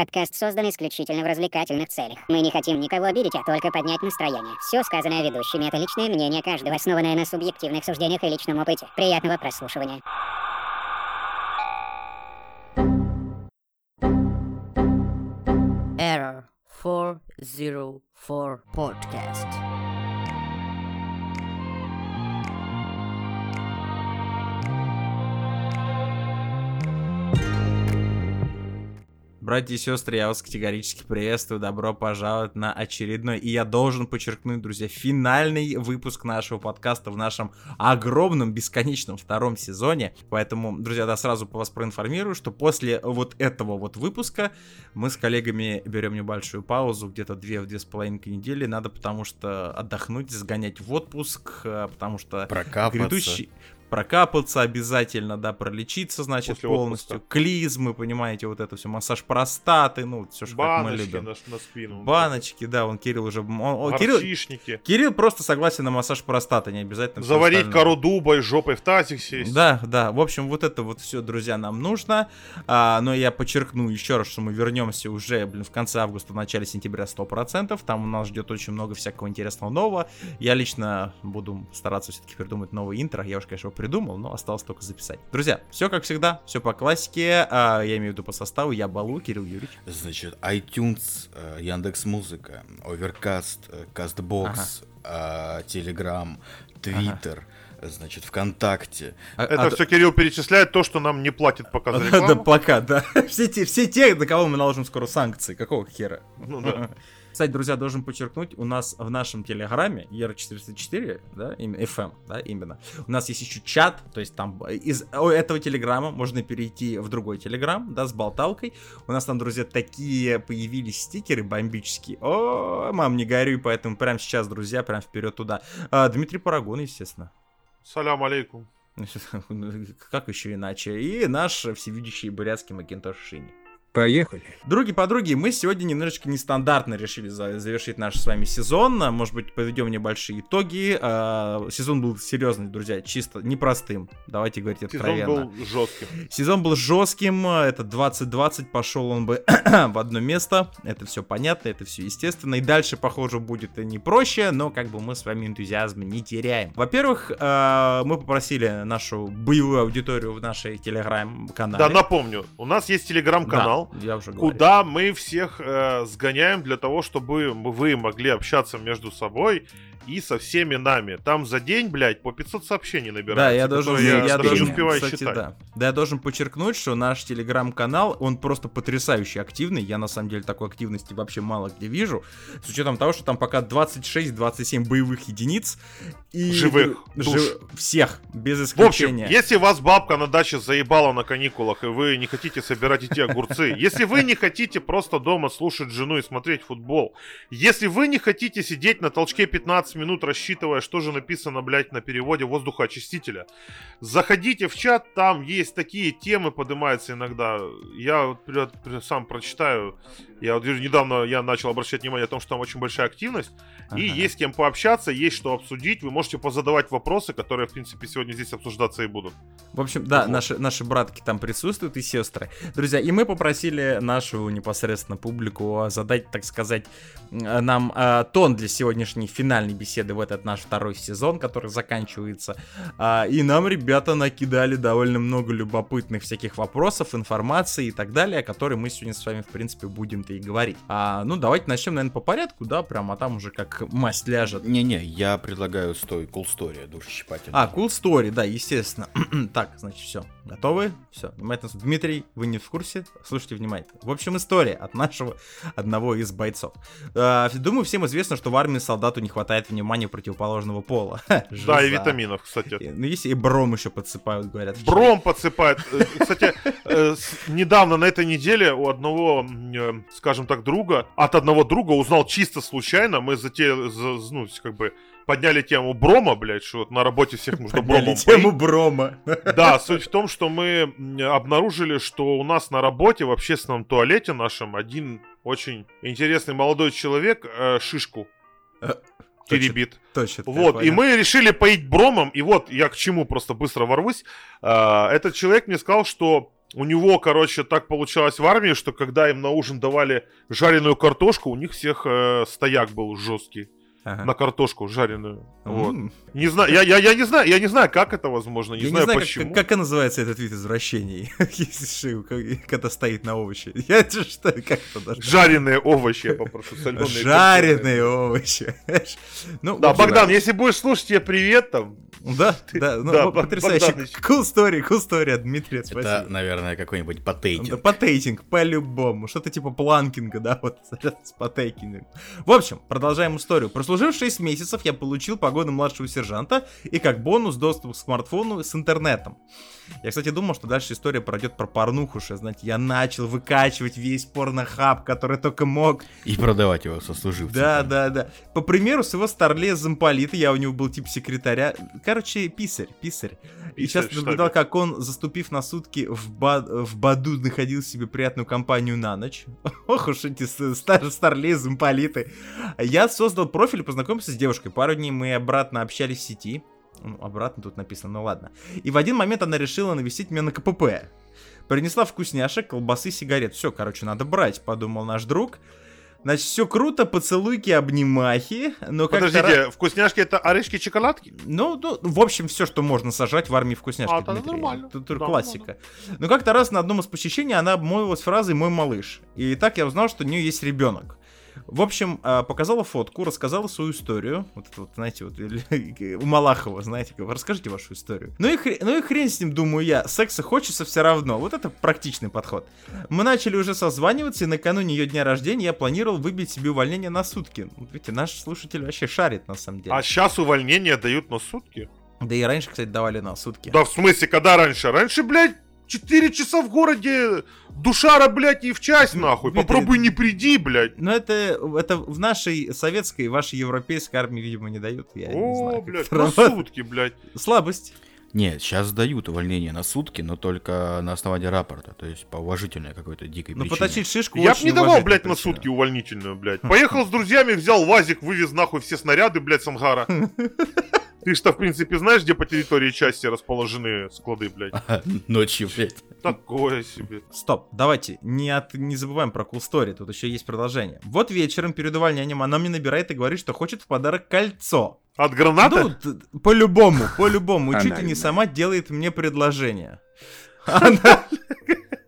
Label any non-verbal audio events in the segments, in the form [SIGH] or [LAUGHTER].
Подкаст создан исключительно в развлекательных целях. Мы не хотим никого обидеть, а только поднять настроение. Все сказанное ведущими — это личное мнение каждого, основанное на субъективных суждениях и личном опыте. Приятного прослушивания. Error 404 Podcast. Братья и сестры, я вас категорически приветствую. Добро пожаловать на очередной, и я должен подчеркнуть, друзья, финальный выпуск нашего подкаста в нашем огромном, бесконечном втором сезоне. Поэтому, друзья, да, сразу вас проинформирую, что после вот этого вот выпуска мы с коллегами берем небольшую паузу, где-то две-две с половинкой недели. Надо потому что отдохнуть, сгонять в отпуск, э, потому что Прокапаться. грядущий прокапаться обязательно, да, пролечиться, значит, После полностью. отпуска. Клизмы, понимаете, вот это все, массаж простаты, ну, все, что как мы любим. на, на спину. Баночки, да, он Кирилл уже... Он, он- Кирилл. Кирилл просто согласен на массаж простаты, не обязательно. Заварить кору дуба и жопой в тазик сесть. Да, да. В общем, вот это вот все, друзья, нам нужно. А, но я подчеркну еще раз, что мы вернемся уже, блин, в конце августа, в начале сентября 100%. Там у нас ждет очень много всякого интересного нового. Я лично буду стараться все-таки придумать новый интро. Я уж, конечно, придумал, но осталось только записать. Друзья, все как всегда, все по классике. А, я имею в виду по составу. Я Балу, Кирилл Юрьевич. Значит, iTunes, Яндекс Музыка, Overcast, э, Castbox, э, Telegram, Twitter, значит, ВКонтакте. А- Это а- все Кирилл перечисляет то, что нам не платит пока за [LAUGHS] Да, рекламу. пока, да. [LAUGHS] Все те, все те, на кого мы наложим скоро санкции. Какого хера? Ну да. [LAUGHS] Кстати, друзья, должен подчеркнуть, у нас в нашем телеграме ER404, да, FM, да, именно, у нас есть еще чат, то есть там из этого телеграма можно перейти в другой телеграм, да, с болталкой. У нас там, друзья, такие появились стикеры бомбические. О, мам, не горюй, поэтому прямо сейчас, друзья, прям вперед туда. А, Дмитрий Парагон, естественно. Салям алейкум. [LAUGHS] Как еще иначе? И наш всевидящий бурятский Макинтош Шини. Поехали. Други подруги, мы сегодня немножечко нестандартно решили за- завершить наш с вами сезон. А, Может быть, подведем небольшие итоги. А, Сезон был серьезный, друзья, чисто непростым. Давайте говорить Сезон откровенно. был жестким. Сезон был жестким, это 2020, пошел он бы [CLEARS THROAT] в одно место, это все понятно, это все естественно, и дальше, похоже, будет и не проще, но как бы мы с вами энтузиазм не теряем. Во-первых, э, мы попросили нашу боевую аудиторию в нашей телеграм-канале. Да, напомню, у нас есть телеграм-канал, Да, я уже говорил. куда мы всех э, сгоняем для того, чтобы вы могли общаться между собой и со всеми нами. Там за день, блядь, по 500 сообщений набирается. Да, я должен, я, я должен, не успеваю кстати, считать. да. Да, я должен подчеркнуть, что наш телеграм-канал, он просто потрясающе активный. Я, на самом деле, такой активности вообще мало где вижу. С учетом того, что там пока 26-27 боевых единиц. И... Живых Жи- душ. Всех, без В общем, исключения. если вас бабка на даче заебала на каникулах, и вы не хотите собирать эти огурцы, [LAUGHS] если вы не хотите просто дома слушать жену и смотреть футбол, если вы не хотите сидеть на толчке 15 минут, рассчитывая, что же написано, блядь, на переводе воздухоочистителя, заходите в чат, там есть такие темы, поднимаются иногда. Я вот сам прочитаю. Я вот вижу, недавно я начал обращать внимание о том, что там очень большая активность. И Ага. есть с кем пообщаться, есть что обсудить. Вы можете позадавать вопросы, которые, в принципе, сегодня здесь обсуждаться и будут. В общем, да, Вот. наши, наши братки там присутствуют и сестры. Друзья, и мы попросили нашу непосредственно публику задать, так сказать, нам э, тон для сегодняшней финальной беседы в этот наш второй сезон, который заканчивается. А, и нам ребята накидали довольно много любопытных всяких вопросов, информации и так далее, о которой мы сегодня с вами, в принципе, будем-то и говорить. А, ну, давайте начнем, наверное, по порядку, да, прямо а там уже как масть ляжет. Не-не, я предлагаю с той cool story душесчипательной. А, cool story, да, естественно. [CLEARS THROAT] так, значит, все. Готовы? Все. Дмитрий, вы не в курсе? Слушайте внимательно. В общем, история от нашего одного из бойцов. А, думаю, всем известно, что в армии солдату не хватает внимания противоположного пола. [LAUGHS] Да, и витаминов, кстати. И- Ну, есть и бром еще подсыпают, говорят. Бром подсыпает. Э, Кстати, э, недавно на этой неделе у одного, э, скажем так, друга, от одного друга узнал чисто случайно, мы затеяли, за- ну, как бы, подняли тему брома, блядь, что вот на работе всех нужно Подняли бромом тему поить. брома. Да, суть в том, что мы обнаружили, что у нас на работе, в общественном туалете нашем, один очень интересный молодой человек э, шишку Э, теребит. Точно. я Вот, и мы решили поить бромом, и вот я к чему просто быстро ворвусь. А, Этот человек мне сказал, что у него, короче, так получалось в армии, что когда им на ужин давали жареную картошку, у них всех э, стояк был жесткий Ага. на картошку жареную. Вот. М. Не знаю, я, я, я не знаю, я не знаю, как это возможно, не Я знаю не знаю, как- почему. как, как называется этот вид извращений, [LAUGHS] когда стоит на овощи. [LAUGHS] Я что, как это даже? Жареные овощи, я попрошу, соленые. Жареные овощи. [LAUGHS] Ну, Да, Богдан, если будешь слушать, тебе привет там. Да, да, ну, да, вот Бог- потрясающе. Cool story, cool story от Дмитрия, Это, спасибо. наверное, какой-нибудь Да, потейтинг. Потейтинг, по-любому. Что-то типа планкинга, да, вот с потейкингом. В общем, продолжаем историю. Прослужив 6 месяцев, я получил погоду младшего сержанта и как бонус доступ к смартфону с интернетом. Я, кстати, думал, что дальше история пройдет про порнуху, что, знаете, я начал выкачивать весь порнохаб, который только мог. И продавать его сослуживцам. Да, да, да. По примеру своего старлея замполита, я у него был тип секретаря. Короче, писарь, писарь. И сейчас наблюдал, как он, заступив на сутки в, ба- в Баду, находил себе приятную компанию на ночь. [LAUGHS] Ох уж эти стар старлеи замполиты. Я создал профиль и познакомился с девушкой. Пару дней мы обратно общались в сети. Ну, обратно тут написано, ну ладно. И в один момент она решила навестить меня на КПП. Принесла вкусняшек, колбасы, сигарет. Все, короче, надо брать, подумал наш друг. Значит, все круто, поцелуйки, обнимахи, но как Подождите, вкусняшки это орешки чоколадки? ну, ну, в общем, все, что можно сажать в армии вкусняшки. А, Дмитрий. нормально. Тут, Да, классика. Но как-то раз на одном из посещений она обмолвилась фразой «мой малыш». И так я узнал, что у нее есть ребенок. В общем, а, показала фотку, рассказала свою историю. Вот это вот, знаете, вот [LAUGHS] у Малахова, знаете, расскажите вашу историю. Ну и, хрен, ну и хрен с ним, думаю я, секса хочется все равно. Вот это практичный подход. Мы начали уже созваниваться, и накануне ее дня рождения я планировал выбить себе увольнение на сутки. Вот видите, наш слушатель вообще шарит на самом деле. А сейчас увольнение дают на сутки? Да и раньше, кстати, давали на сутки. Да в смысле, когда раньше? Раньше, блядь, 4 часа в городе, душара, блядь, и в часть, нахуй. Дмитрий, Попробуй не приди, блядь. Но это, это в нашей советской, вашей европейской армии, видимо, не дают. Я не О, знаю. как блядь, на сутки, блядь. Слабость. Нет, сейчас дают увольнение на сутки, но только на основании рапорта, то есть по уважительной какой-то дикой Ну, причине. поточить шишку Я б очень не давал, блядь, на причина. сутки увольнительную, блядь. [LAUGHS] Поехал с друзьями, взял ВАЗик, вывез нахуй все снаряды, блядь, с ангара. [LAUGHS] Ты что, в принципе, знаешь, где по территории части расположены склады, блядь? Ночью, блядь. Такое себе. Стоп, давайте, не, от, не забываем про cool story, тут еще есть продолжение. Вот вечером перед увольнением она мне набирает и говорит, что хочет в подарок кольцо. От граната? Ну, по-любому, по-любому. Чуть ли не сама делает мне предложение.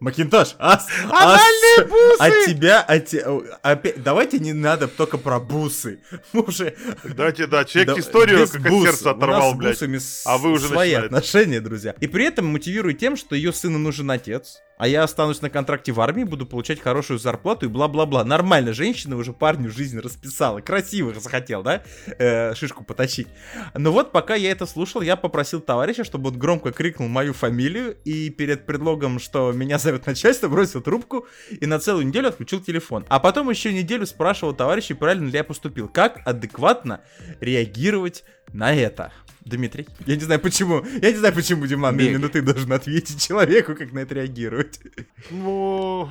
Макинтош, а, с- а, Анальные с- бусы! от тебя, от те- опять, давайте не надо только про бусы. Мы уже Дайте, да, человек Да, историю как от бус. сердца У нас оторвал, с блядь. А вы уже свои начинаете. отношения, друзья. И при этом мотивирует тем, что ее сыну нужен отец, а я останусь на контракте в армии, буду получать хорошую зарплату и бла-бла-бла. Нормально, женщина уже парню жизнь расписала. Красивых захотел, да? Э, шишку поточить. Но вот пока я это слушал, я попросил товарища, чтобы он громко крикнул мою фамилию и перед предлогом, что меня зовет начальство, бросил трубку и на целую неделю отключил телефон. А потом еще неделю спрашивал товарищей, правильно ли я поступил. Как адекватно реагировать на это? Дмитрий, я не знаю почему, я не знаю почему, Диман, именно ты должен ответить человеку, как на это реагировать. Ну,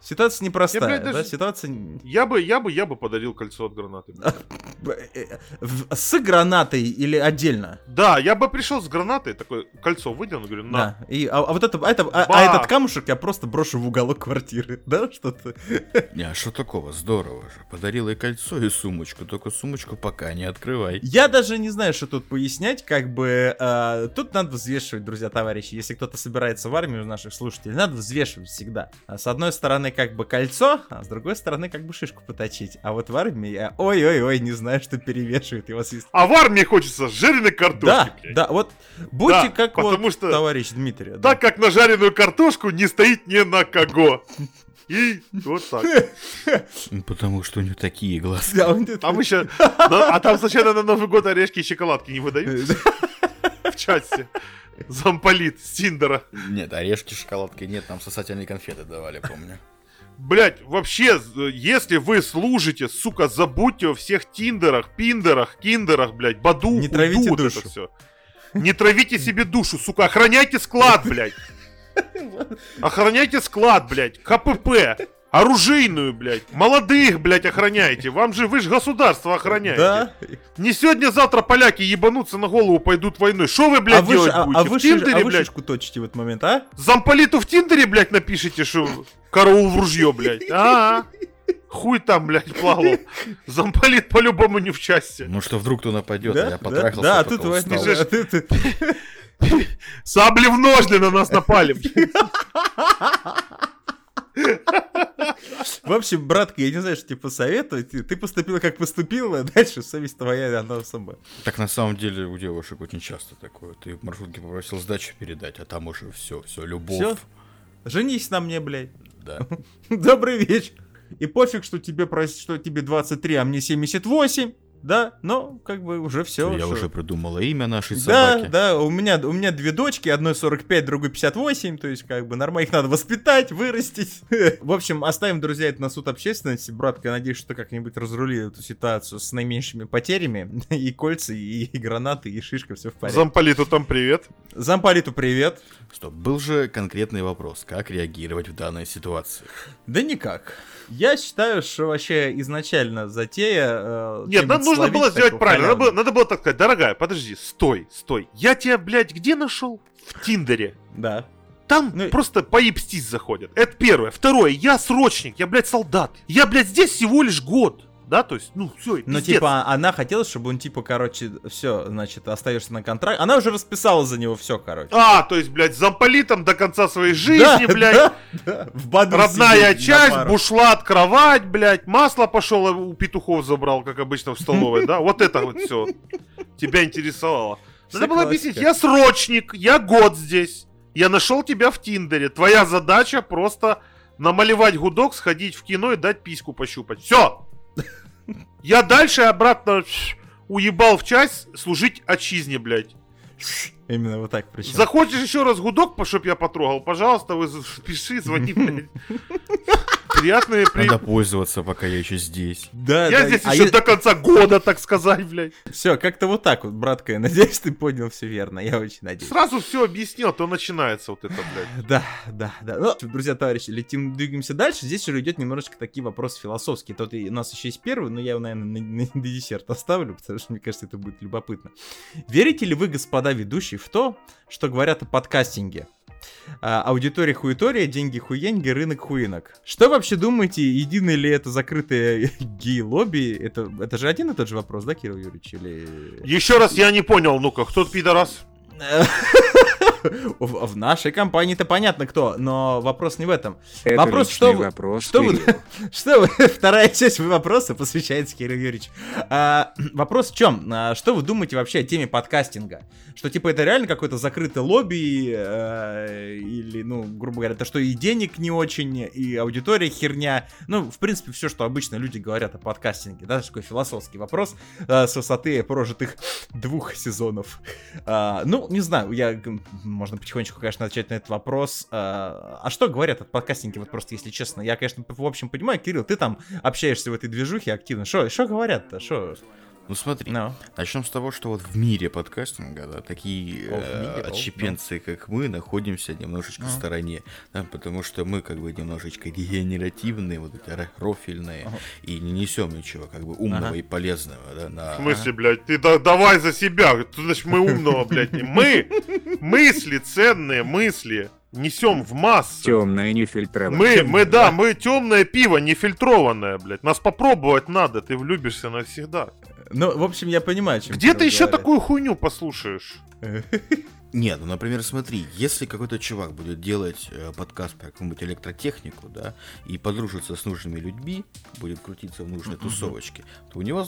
Ситуация непростая, блядь, да, даже- ситуация... я бы, я бы, я бы подарил кольцо от гранаты. блядь. [LAUGHS] Э, С гранатой или отдельно? Да, я бы пришел с гранатой, такое кольцо выдернул, говорю, на. Да. И, а, а вот это, а, это- а- а этот камушек я просто брошу в уголок квартиры, [LAUGHS] да, что-то? Не, а что такого? Здорово же. Подарила и кольцо, и сумочку. Только сумочку пока не открывай. Я даже не знаю, что тут пояснять, как бы э, тут надо взвешивать, друзья, товарищи. Если кто-то собирается в армию наших слушателей, надо взвешивать всегда. А С одной стороны, как бы кольцо, а с другой стороны, как бы шишку поточить. А вот в армии я ой-ой-ой, не знаю, что перевешивает. Вас есть А в армии хочется жареной картошки, Да, блядь. да, вот будьте Да, как потому вот что товарищ Дмитрий. да. Так как на жареную картошку не стоит ни на кого. И вот так. [LAUGHS] Ну, Потому что у нее такие глаза. Да, Там еще... А там сначала на Новый год орешки и шоколадки не выдают в части. Замполит с Тиндера. Нет, орешки, шоколадки нет, нам сосательные конфеты давали, помню. Блять, вообще, если вы служите, сука, забудьте о всех тиндерах, пиндерах, киндерах, блядь, баду, Не травите уду, душу. это всё. Не травите себе душу, сука, охраняйте склад, блядь. Охраняйте склад, блядь, КПП. Оружейную, блядь. Молодых, блядь, охраняете. Вам же, вы же государство охраняете. Да? Не сегодня-завтра поляки ебанутся на голову, пойдут войной. Что вы, блядь, а вы, делать а, будете? а вы, в шиш- Тиндере, а вы блядь? точите в этот момент, а? Замполиту в Тиндере, блядь, напишите, что караул в ружье, блядь. [LAUGHS] А, хуй там, блядь, плавал. Замполит по-любому не в части. Ну что вдруг кто нападет, а Да, я да, потрахался, да, а тут ты возьмешь, а ты- ты- [LAUGHS] Сабли в ножны на нас напали. В общем, братка, я не знаю, что тебе посоветовать. Ты, ты поступила, как поступила, а дальше совесть твоя, она сама. Так на самом деле у девушек очень часто такое. Ты в маршрутке попросил сдачу передать, а там уже все, все, любовь. Все? Женись на мне, блядь. Да. [LAUGHS] Добрый вечер. И пофиг, что тебе что тебе 23, а мне 78. Да, но как бы уже все. я уже придумала имя нашей Да, собаки. да, у меня, у меня две дочки, одной 45, другой 58, то есть как бы нормально их надо воспитать, вырастить. [LAUGHS] В общем, оставим, друзья, это на суд общественности. Братка, я надеюсь, что как-нибудь разрули эту ситуацию с наименьшими потерями. [LAUGHS] И кольца, и, и гранаты, и шишка, все в порядке. Замполиту там привет. Замполиту привет. Стоп, был же конкретный вопрос, как реагировать в данной ситуации. Да никак. Я считаю, что вообще изначально затея... э, Нет, надо, нужно было сделать правильно. Надо было, надо было так сказать, дорогая, подожди, стой, стой. Я тебя, блядь, где нашел? В Тиндере. Да. Там Ну просто поебстись заходят. Это первое. Второе, я срочник, я, блядь, солдат. Я, блядь, здесь всего лишь год. Да, то есть, ну, все, Ну, типа, она хотела, чтобы он, типа, короче, все, значит, остаешься на контракт. Она уже расписала за него все, короче. А, то есть, блядь, замполитом до конца своей жизни, блядь. да, да, в баду Родная часть, пару. бушлат, кровать, блядь, масло пошел а у петухов забрал, как обычно в столовой, да? Вот это вот все тебя интересовало. Надо было объяснить, я срочник, я год здесь, я нашел тебя в Тиндере, твоя задача просто намалевать гудок, сходить в кино и дать письку пощупать. Все! Я дальше обратно уебал в часть служить отчизне, блядь. [LAUGHS] Именно вот так причем. Захочешь еще раз гудок, чтоб я потрогал, пожалуйста, вы [LAUGHS] пиши, звони, [LAUGHS] блядь. Приятные при... Надо пользоваться, пока я еще здесь. Да, Я да. здесь А еще е- до конца года, так сказать, блядь. Все, как-то вот так вот, братка, я надеюсь, ты понял все верно, я очень надеюсь. Сразу все объяснил, а то начинается вот это, блядь. [LAUGHS] Да, да, да. Ну, друзья, товарищи, летим, двигаемся дальше. Здесь уже идет немножечко такие вопросы философские. Тот и у нас еще есть первый, но я его, наверное, на, на- на десерт оставлю, потому что мне кажется, это будет любопытно. Верите ли вы, господа ведущие, в то, что говорят о подкастинге? А, аудитория хуитория, деньги хуеньги, рынок хуинок. Что вообще думаете, единое ли это закрытое [LAUGHS] гей-лобби? Это, это же один и тот же вопрос, да, Кирилл Юрьевич? Или... Еще раз я не понял, ну-ка, кто пидорас? [LAUGHS] [LAUGHS] В, в нашей компании-то понятно кто, но вопрос не в этом. Это Вопрос, что вы- вопрос, Что вы, [LAUGHS] что вы, вторая часть вопроса посвящается Кирилл Юрьевич. А, [CLEARS THROAT] вопрос в чем? А, что вы думаете вообще о теме подкастинга? Что типа это реально какое-то закрытое лобби э, или, ну, грубо говоря, то что и денег не очень, и аудитория херня. Ну, в принципе, все, что обычно люди говорят о подкастинге, да, такой философский вопрос э, с высоты прожитых [SNIFFS] двух сезонов. А, ну, не знаю, я можно потихонечку, конечно, начать на этот вопрос. А, а что говорят о подкастинге, вот просто, если честно? Я, конечно, в общем понимаю, Кирилл, ты там общаешься в этой движухе активно. Что говорят-то? Что? Ну смотри, Ну. начнем с того, что вот в мире подкастинга, да, такие в э, мире, отщепенцы, как мы, находимся немножечко в Ага. стороне, да, потому что мы как бы немножечко регенеративные, вот эти ро- рофильные, Ага. и не несем ничего как бы умного Ага. и полезного, да, на... В смысле, блядь, ты да- давай за себя. Тут, значит, мы умного, блядь, не мы. Мысли, ценные мысли. Несем в массы. Темное нефильтрованное. Мы, мы, да, мы темное пиво, нефильтрованное, блядь. Нас попробовать надо, ты влюбишься навсегда. Ну, в общем, я понимаю, чем Где ты еще такую хуйню послушаешь? [LAUGHS] Нет, ну, например, смотри, если какой-то чувак будет делать э, подкаст про какую-нибудь электротехнику, да, и подружится с нужными людьми, будет крутиться в нужной тусовочке, то у него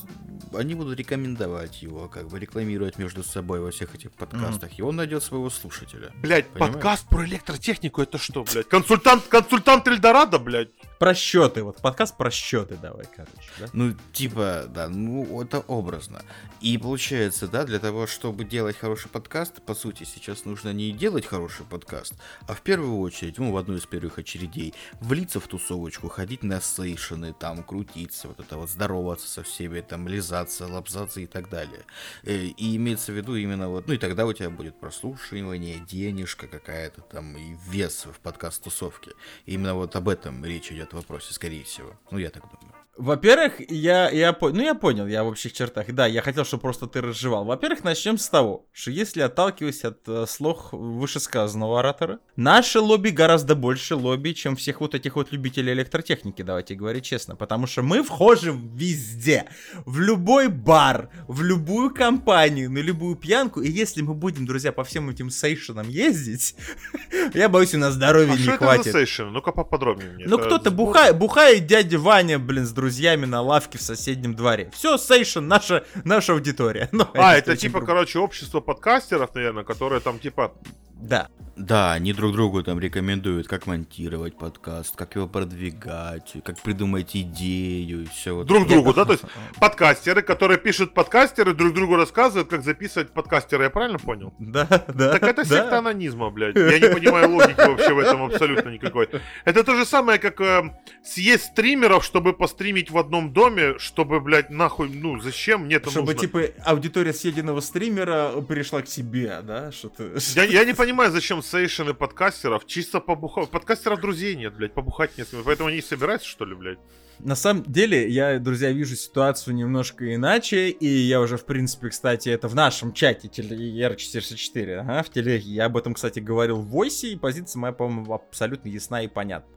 они будут рекомендовать его, как бы рекламировать между собой во всех этих подкастах, и он найдет своего слушателя. Понимаешь? подкаст про электротехнику это что, блядь? Консультант, консультант Эльдорадо, блядь? Про счеты, вот подкаст про счеты давай, короче, да? Ну, типа, да, ну, это образно. И получается, да, для того, чтобы делать хороший подкаст, по сути, сейчас нужно не делать хороший подкаст, а в первую очередь, ну, в одну из первых очередей, влиться в тусовочку, ходить на сейшены, там, крутиться, вот это вот, здороваться со всеми, там, лизаться, лапзаться и так далее. Э, и имеется в виду именно вот, ну, и тогда у тебя будет прослушивание, денежка какая-то там, и вес в подкаст-тусовке. Именно вот об этом речь идет в вопросе, скорее всего. Ну, я так думаю. Во-первых, я, я, ну, я понял, я в общих чертах. Да, я хотел, чтобы просто ты разжевал. Во-первых, начнем с того, что если отталкиваясь от э, слов вышесказанного оратора, наше лобби гораздо больше лобби, чем всех вот этих вот любителей электротехники, давайте говорить честно. Потому что мы вхожим везде. В любой бар, в любую компанию, на любую пьянку. И если мы будем, друзья, по всем этим сейшенам ездить, [LAUGHS] я боюсь, у нас здоровья А не хватит. Ну-ка поподробнее мне. Ну, кто-то бухает, бухает дядя Ваня, блин, с друзьями на лавке в соседнем дворе. Все, сейшн, наша, наша аудитория. [LAUGHS] Ну, А, это типа, грубо. короче, общество подкастеров, наверное, которые там типа... Да. Да, они друг другу там рекомендуют, как монтировать подкаст, как его продвигать, как придумать идею и все вот. Друг это. другу, да? То есть [LAUGHS] подкастеры, которые пишут подкастеры, друг другу рассказывают, как записывать подкастеры. Я правильно понял? Да, да. Так это да. секта анонизма, блядь. Я не понимаю логики вообще в этом абсолютно никакой. Это то же самое, как э, съесть стримеров, чтобы постримить в одном доме, чтобы, блядь, нахуй, ну, зачем мне это Чтобы, нужно? типа, аудитория съеденного стримера перешла к себе, да? Что ты... Я, я не понимаю, зачем сейшены подкастеров. Чисто побухать. Подкастеров друзей нет, блядь, побухать нет. Поэтому они и собираются, что ли, блядь? На самом деле, я, друзья, вижу ситуацию немножко иначе, и я уже, в принципе, кстати, это в нашем чате R464, ага, в телеге, я об этом, кстати, говорил в войсе, и позиция моя, по-моему, абсолютно ясна и понятна.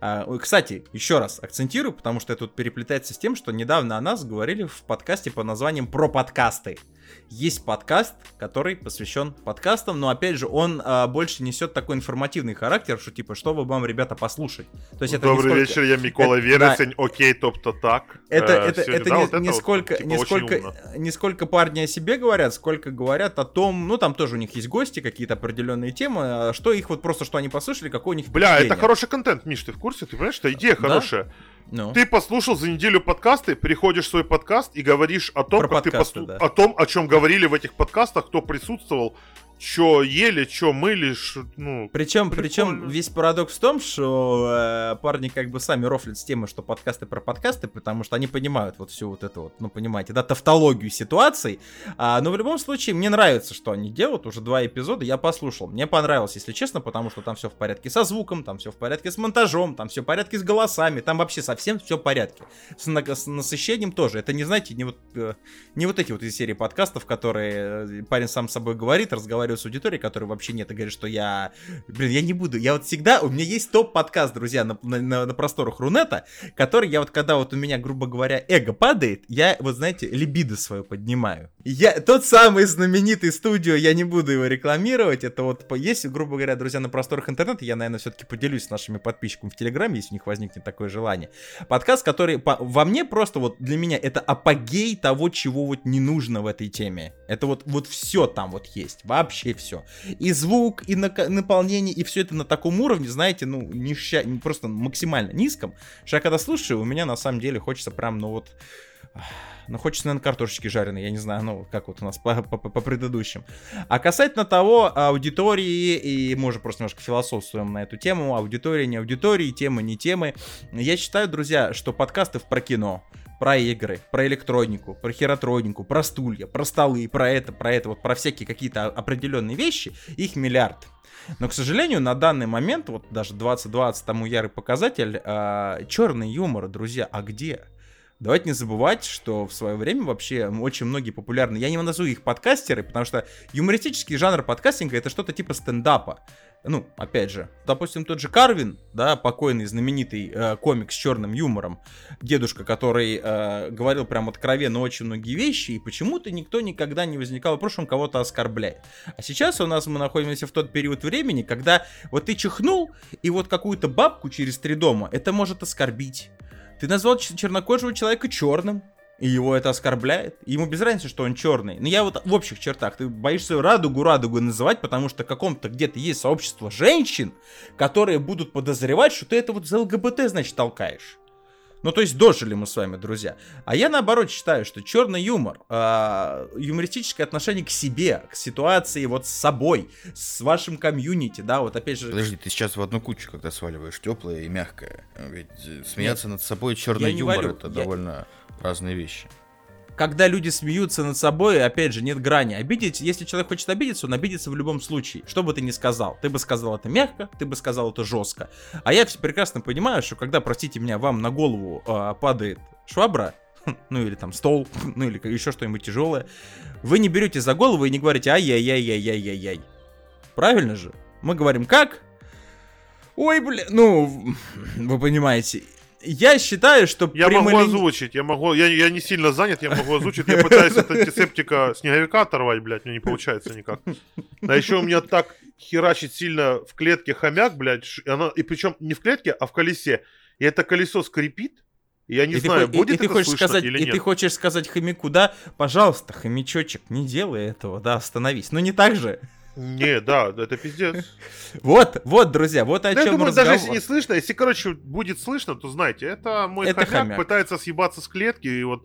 А, кстати, еще раз акцентирую, потому что это тут переплетается с тем, что недавно о нас говорили в подкасте под названием «Про подкасты». Есть подкаст, который посвящен подкастам, но опять же он а, больше несет такой информативный характер, что типа что вы вам, ребята, послушать. То есть это Добрый столько- вечер, я Микола Это- Вересень, окей, топ-то так. это, Э, это, сегодня, это да, не, вот это не вот, сколько, типа, не, сколько, не сколько парни о себе говорят, сколько говорят о том, ну там тоже у них есть гости, какие-то определенные темы, а что их вот просто, что они послушали, какой у них Бля, это хороший контент, Миш, ты в курсе? Ты понимаешь, что идея Да? хорошая. Ну, Ты послушал за неделю подкасты, переходишь в свой подкаст и говоришь о том, Про как подкасты, ты посту- да. о том, о чем говорили в этих подкастах, кто присутствовал, что ели, что мыли, ш- ну. Причем, Прикольно. причем весь парадокс в том, что э, парни как бы сами рофлят с темой, что подкасты про подкасты, потому что они понимают вот всю вот эту вот, ну понимаете, да, тавтологию ситуаций. А, но в любом случае мне нравится, что они делают. Уже два эпизода я послушал. Мне понравилось, если честно, потому что там все в порядке со звуком, там все в порядке с монтажом, там все в порядке с голосами, там вообще совсем все в порядке. С, на- с насыщением тоже. Это не, знаете, не вот, э, не вот эти вот из серии подкастов, которые э, парень сам с собой говорит, разговаривает с аудиторией, которой вообще нет, и говорит, что я... Блин, я не буду. Я вот всегда... У меня есть топ-подкаст, друзья, на, на- на- просторах Рунета, который я вот, когда вот у меня, грубо говоря, эго падает, я, вот знаете, либидо свое поднимаю. Я тот самый знаменитый студио, я не буду его рекламировать, это вот есть, грубо говоря, друзья, на просторах интернета, я, наверное, все-таки поделюсь с нашими подписчиками в Телеграме, если у них возникнет такое желание. Подкаст, который по- во мне просто вот для меня это апогей того, чего вот не нужно в этой теме. Это вот, вот все там вот есть, вообще все. И звук, и наполнение, и все это на таком уровне, знаете, ну, нища, просто максимально низком, что я когда слушаю, у меня на самом деле хочется прям, ну вот... Ну, хочется, наверное, картошечки жареные, я не знаю, ну, как вот у нас по, предыдущим. А касательно того, аудитории, и уже просто немножко философствуем на эту тему, аудитория, не аудитории, темы, не темы. Я считаю, друзья, что подкасты про кино, про игры, про электронику, про херотронику, про стулья, про столы, про это, про это, вот про всякие какие-то определенные вещи, их миллиард. Но, к сожалению, на данный момент, вот даже 2020 тому ярый показатель, черный юмор, друзья, а где? Давайте не забывать, что в свое время вообще очень многие популярные, я не назову их подкастеры, потому что юмористический жанр подкастинга это что-то типа стендапа. Ну, опять же, допустим, тот же Карвин, да, покойный знаменитый э, комик с черным юмором, дедушка, который э, говорил прям откровенно очень многие вещи, и почему-то никто никогда не возникал что он кого-то оскорбляет. А сейчас у нас мы находимся в тот период времени, когда вот ты чихнул, и вот какую-то бабку через три дома, это может оскорбить. Ты назвал чернокожего человека черным, и его это оскорбляет. Ему без разницы, что он черный. Но я вот в общих чертах, ты боишься радугу радугу называть, потому что каком-то где-то есть сообщество женщин, которые будут подозревать, что ты это вот за ЛГБТ, значит, толкаешь. Ну, то есть дожили мы с вами, друзья. А я наоборот считаю, что черный юмор, э, юмористическое отношение к себе, к ситуации вот с собой, с вашим комьюнити, да, вот опять же... Подожди, ты сейчас в одну кучу, когда сваливаешь теплое и мягкое. Ведь э, смеяться над собой черный юмор валю, это я- довольно разные вещи. Когда люди смеются над собой, опять же, нет грани. Обидеть, если человек хочет обидеться, он обидится в любом случае. Что бы ты ни сказал. Ты бы сказал это мягко, ты бы сказал это жестко. А я все прекрасно понимаю, что когда, простите меня, вам на голову а, падает швабра, ну или там стол, [LAUGHS] ну или еще что-нибудь тяжелое, вы не берете за голову и не говорите ай-яй-яй-яй-яй-яй-яй. Правильно же? Мы говорим как? Ой, бля, ну, вы понимаете. Я считаю, что Я могу прямолини- озвучить, я могу, я, я не сильно занят, я могу озвучить. Я пытаюсь от антисептика снеговика оторвать, блядь, мне не получается никак. А еще у меня так херачит сильно в клетке хомяк, блядь, и, она, и причем не в клетке, а в колесе. И это колесо скрипит, и я не и ты знаю, и- будет и, ты это хочешь слышно сказать, или и нет. ты хочешь сказать хомяку, да, пожалуйста, хомячочек, не делай этого, да, остановись. Но не так же. Не, да, это пиздец. [LAUGHS] Вот, вот, друзья, вот о Да, я чем думаю, разговор. даже если не слышно, если, короче, будет слышно, то знаете, это мой Это хомяк, хомяк. пытается съебаться с клетки, и вот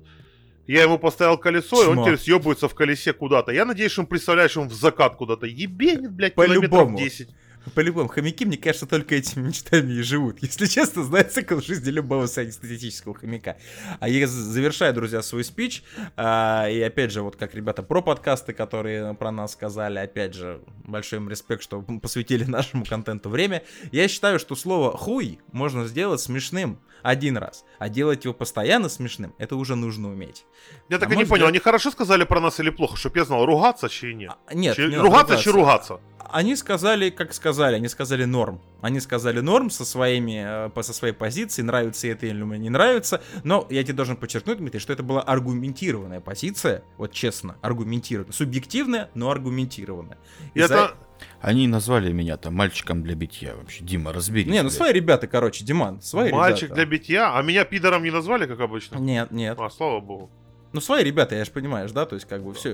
я ему поставил колесо, и он Чмо. теперь съебывается в колесе куда-то. Я надеюсь, что он представляет, что он в закат куда-то ебенит, блядь, По-любому. километров 10. По-любому, хомяки, мне кажется, только этими мечтами и живут. Если честно, знает цикл жизни любого среднестатистического хомяка. А я завершаю, друзья, свой спич. А, и опять же, вот как ребята про подкасты, которые про нас сказали, опять же, большой им респект, что посвятили [LAUGHS] нашему контенту время. Я считаю, что слово «хуй» можно сделать смешным один раз, а делать его постоянно смешным, это уже нужно уметь. Я так На и не понял, взгляд- они хорошо сказали про нас или плохо, чтобы я знал, ругаться чи нет? А, Нет, Чи- не ругаться чи ругаться? Они сказали, как сказали, они сказали норм. Они сказали норм со своими, э, со своей позиции, нравится это или не нравится. Но я тебе должен подчеркнуть, Дмитрий, что это была аргументированная позиция, вот честно, аргументированная, субъективная, но аргументированная. И И за- это... Они назвали меня там мальчиком для битья вообще. Дима, разберись. Не, ну свои ребята, короче, Диман, свои Мальчик ребята. для битья, а меня пидором не назвали, как обычно? Нет, нет. А, слава богу. Ну, свои ребята, я же понимаешь, да, то есть, как бы, все,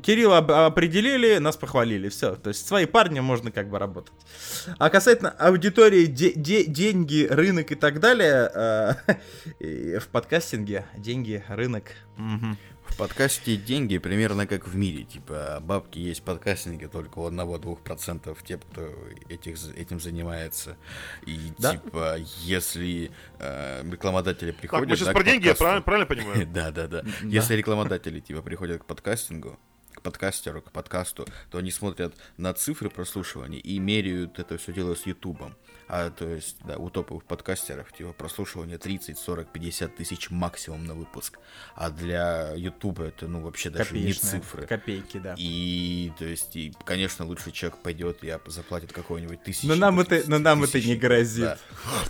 Кирилла об- определили, нас похвалили, все, то есть, свои парни можно, как бы, работать. А касательно аудитории, де- де- деньги, рынок и так далее, э, [LAUGHS] в подкастинге деньги, рынок, мгм. В подкасте деньги примерно как в мире. Типа бабки есть в подкастинге только у одного-двух процентов те, кто этих, этим занимается. И Да? типа, если э, рекламодатели Так, приходят... мы сейчас да, про деньги, я подкасту- правильно, правильно понимаю? [LAUGHS] Да, да. Да. Если рекламодатели типа приходят к подкастингу, к подкастеру, к подкасту, то они смотрят на цифры прослушивания и меряют это все дело с Ютубом. А то есть, да, у топовых подкастеров, типа, прослушивание 30, 40, 50 тысяч максимум на выпуск. А для Ютуба это, ну, вообще даже не Копеечные, цифры. Копейки, да. И, то есть, и, конечно, лучше человек пойдет и заплатит какой-нибудь тысячи. Но нам это, но нам это не грозит.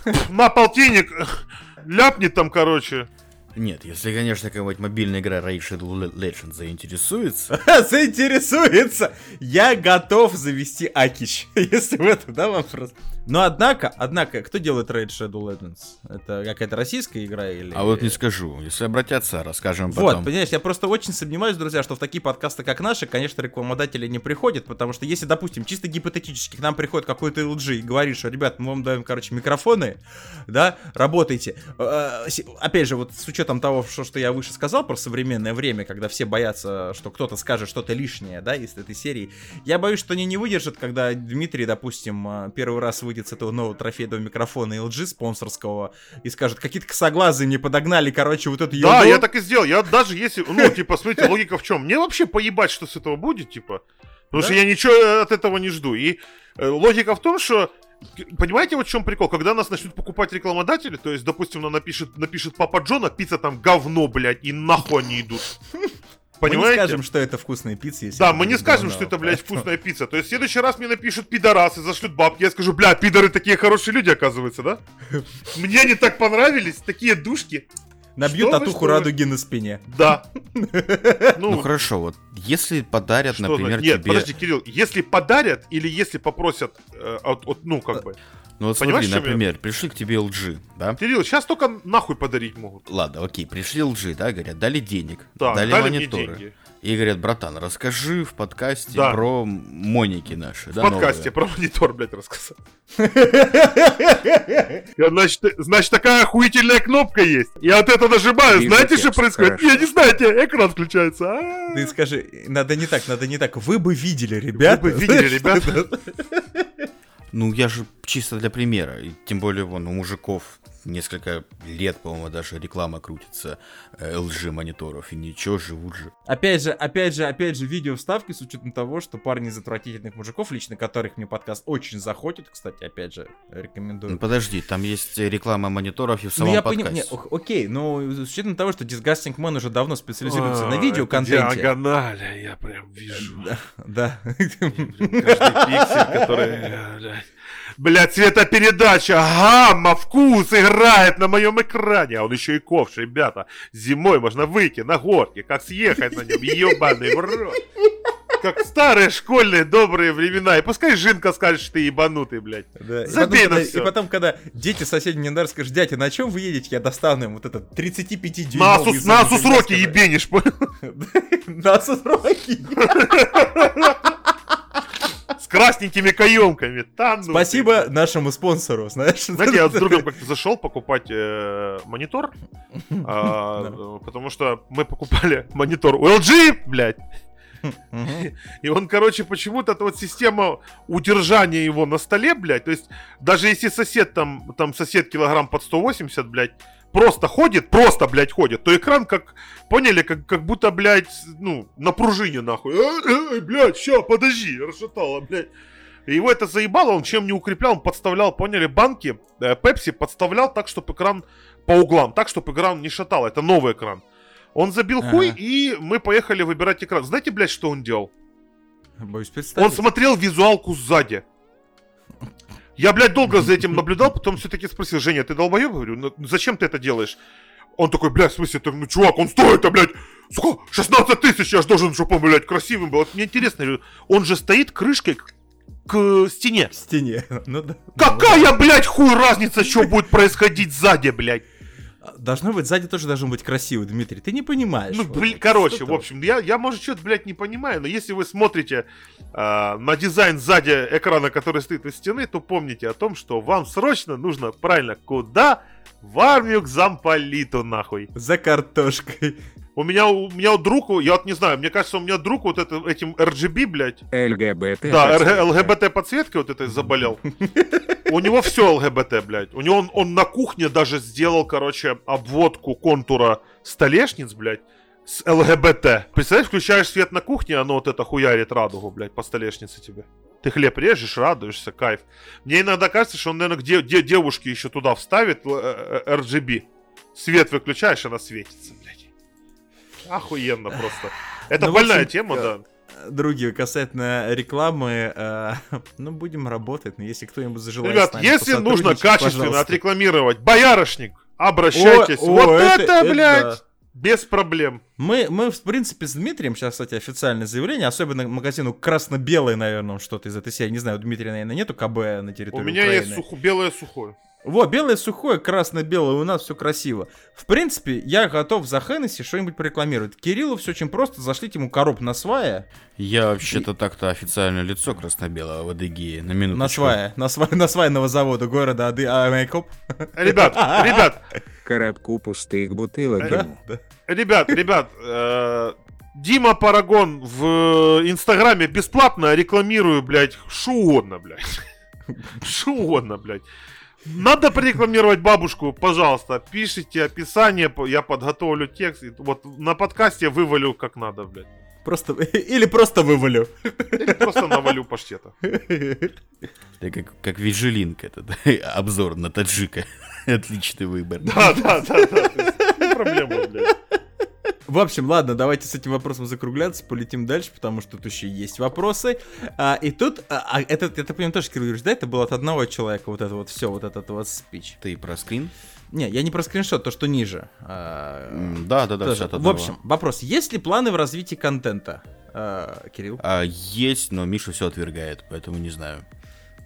Да. На полтинник ляпнет там, короче. Нет, если, конечно, какая-нибудь мобильная игра Raid Shadow Legends заинтересуется, [LAUGHS] Заинтересуется. Я готов завести Акич, [LAUGHS] если в этом, да, вопрос. Но однако, однако, кто делает Raid Shadow Legends? Это какая-то российская игра или... А вот не скажу. Если обратятся, расскажем Вот, потом. понимаешь, я просто очень сомневаюсь, друзья, что в такие подкасты, как наши, конечно, рекламодатели не приходят, потому что если, допустим, чисто гипотетически к нам приходит какой-то LG и говорит, что, ребят, мы вам даем, короче, микрофоны, да, работайте. Э, Опять же, вот с учетом того, что, что я выше сказал про современное время, когда все боятся, что кто-то скажет что-то лишнее, да, из этой серии, я боюсь, что они не выдержат, когда Дмитрий, допустим, э, первый раз выйдет с этого нового трофейного микрофона LG спонсорского и скажет, какие-то косоглазые мне подогнали, короче, вот эту Да, ерунду». я так и сделал. Я даже если, ну, [LAUGHS] типа, смотрите, логика в чем? Мне вообще поебать, что с этого будет, типа. Потому Да? что я ничего э, от этого не жду. И э, логика в том, что Понимаете, вот в чем прикол? Когда нас начнут покупать рекламодатели, то есть, допустим, нам напишет, напишет Папа Джона, пицца там говно, блядь, и нахуй они идут. Мы не Понимаете? скажем, что это вкусная пицца, если Да, мы не скажем, что это, блядь, поэтому- вкусная пицца. То есть в следующий раз мне напишут пидорасы, зашлют бабки, я скажу, бля, пидоры такие хорошие люди, оказывается, да? [LAUGHS] Мне они так понравились, такие душки. Набьют Что вы, татуху вы? радуги на спине. Да. [LAUGHS] Ну Ну, хорошо, вот если подарят, что например, за- Нет, тебе... подожди, Кирилл, если подарят или если попросят, э, от, от- ну, как бы. Ну вот Понимаешь, смотри, чем я? например, пришли к тебе LG, да? Кирилл, сейчас только нахуй подарить могут. Ладно, окей, пришли LG, да, говорят, дали денег, Да, дали дали мне мониторы, деньги. И говорят, братан, расскажи в подкасте Да. про Моники наши. В да, подкасте новые». про монитор, блядь, рассказал. [LAUGHS] Значит, значит, такая охуительная кнопка есть. Я от этого нажимаю. Знаете, что происходит? Я не знаю, тебе экран включается. А. Ты скажи, надо не так, надо не так. Вы бы видели, ребята. Вы бы видели, ребята. [LAUGHS] Ну, я же чисто для примера. И тем более, вон, у мужиков несколько лет, по-моему, даже реклама крутится э, LG мониторов. И ничего, живут же. Опять же, опять же, опять же, видео вставки с учетом того, что парни из отвратительных мужиков, лично которых мне подкаст очень заходит, кстати, опять же, рекомендую. Ну, подожди, там есть реклама мониторов и в Ну, самом я подкасте. понимаю, не, окей, но с учетом того, что Disgusting Man уже давно специализируется на А, видеоконтенте. это Диагонали, я прям вижу. Да, да. Каждый пиксель, который... Бля, цветопередача, гамма, вкус играет на моем экране. А он еще и ковш, ребята. Зимой можно выйти на горке, как съехать на нем, ебаный в рот. Как старые школьные добрые времена. И пускай Жинка скажет, что ты ебанутый, блядь. Да. И, Забей потом, на когда, всё. и потом, когда дети соседней Нендар скажут, дядя, на чем вы едете, я достану им вот этот 35 дюймовый На Асус, на Асус Роки ебенишь, понял? [LAUGHS] На Асус Роки. [LAUGHS] С красненькими каемками. Та ну ты, Спасибо нашему спонсору, знаешь. Знаете, я с другом как-то зашел покупать э, монитор, а, потому что мы покупали монитор у LG, блядь, и он, короче, почему-то вот система удержания его на столе, блядь, то есть даже если сосед там, там сосед килограмм под 180, блядь, просто ходит, просто, блядь, ходит, то экран как, поняли, как, как будто, блядь, ну, на пружине, нахуй. Э, э, блядь, ща, подожди, расшатало, блядь. И его это заебало, он чем не укреплял, он подставлял, поняли, банки, э, Пепси подставлял так, чтобы экран по углам, так, чтобы экран не шатал, это новый экран. Он забил Ага. хуй, и мы поехали выбирать экран. Знаете, блядь, что он делал? Боюсь Он представить. смотрел визуалку сзади. Я, блядь, долго за этим наблюдал, потом все-таки спросил, Женя, ты долбоеб? Говорю, «Ну, зачем ты это делаешь? Он такой, блядь, в смысле, ты, ну, чувак, он стоит, а, блядь, сука, 16 тысяч, я ж должен, чтобы он, блядь, красивым был. Вот мне интересно, он же стоит крышкой к, к стене. В стене. [LAUGHS] Ну да. Какая, блядь, хуй разница, что будет происходить сзади, блядь? Должно быть, сзади тоже должен быть красивый, Дмитрий. Ты не понимаешь. Ну, Вот, блин, вот короче, что в общем, я, я может, что-то, блядь, не понимаю, но если вы смотрите а, на дизайн сзади экрана, который стоит у стены, то помните о том, что вам срочно нужно, правильно, куда? В армию к замполиту, нахуй. За картошкой. У меня, у меня вот друг, я вот не знаю, мне кажется, у меня друг вот это, этим RGB, блядь, ЛГБТ. да, ЛГБТ подсветкой вот этой заболел. [LAUGHS] У него все ЛГБТ, блядь. У него он, он на кухне даже сделал, короче, обводку контура столешниц, блядь, с ЛГБТ. Представляешь, включаешь свет на кухне, оно вот это хуярит радугу, блядь, по столешнице тебе. Ты хлеб режешь, радуешься, кайф. Мне иногда кажется, что он, наверное, где, где девушки еще туда вставит э, э, RGB. Свет выключаешь, она светится, блядь. Охуенно просто. Это Ну, больная общем, тема, э, да. Другие, касательно рекламы, э, [LAUGHS] ну, будем работать, но если кто-нибудь зажелает Ребят, если нужно качественно пожалуйста. отрекламировать боярышник, обращайтесь. О, о, вот это- это, это блядь, да. без проблем. Мы, мы, в принципе, с Дмитрием, сейчас, кстати, официальное заявление, особенно магазину красно-белый, наверное, что-то из этой серии, не знаю, у Дмитрия, наверное, нету КБ на территории У меня Украины. есть сухо- белое сухое. Во, белое сухое, красно-белое, у нас все красиво. В принципе, я готов за Хеннесси что-нибудь порекламировать. Кириллу все очень просто, зашлите ему короб на свая, Я вообще-то так-то официальное лицо красно-белого в Адыгее. На минуточку. на свая, на, свай, на свайного завода города Ады Амейкоп. Ребят, ребят, Коробку пустых бутылок. Ребят, ребят, э, Дима Парагон в Инстаграме бесплатно рекламирую, блядь, что угодно, блядь. [LAUGHS] Что угодно, блядь. Надо порекламировать бабушку, пожалуйста, пишите описание, я подготовлю текст, и вот на подкасте вывалю как надо, блядь. Просто, [LAUGHS] или просто вывалю. Или просто навалю паштета. [LAUGHS] Это как, как Вижелинк этот [LAUGHS] обзор на таджика. Отличный выбор. Да, да, да, да. Не проблема, блядь. В общем, ладно, давайте с этим вопросом закругляться, полетим дальше, потому что тут еще есть вопросы. А, и тут, а, а, это, это, понимаю, тоже, Кирилл Юрьевич, да, это было от одного человека, вот это вот все, вот этот вот спич. Ты про скрин? Не, я не про скриншот, то, что ниже. А, Да, да, да. от В общем, вопрос, есть ли планы в развитии контента, А, Кирилл? А, есть, но Миша все отвергает, поэтому не знаю.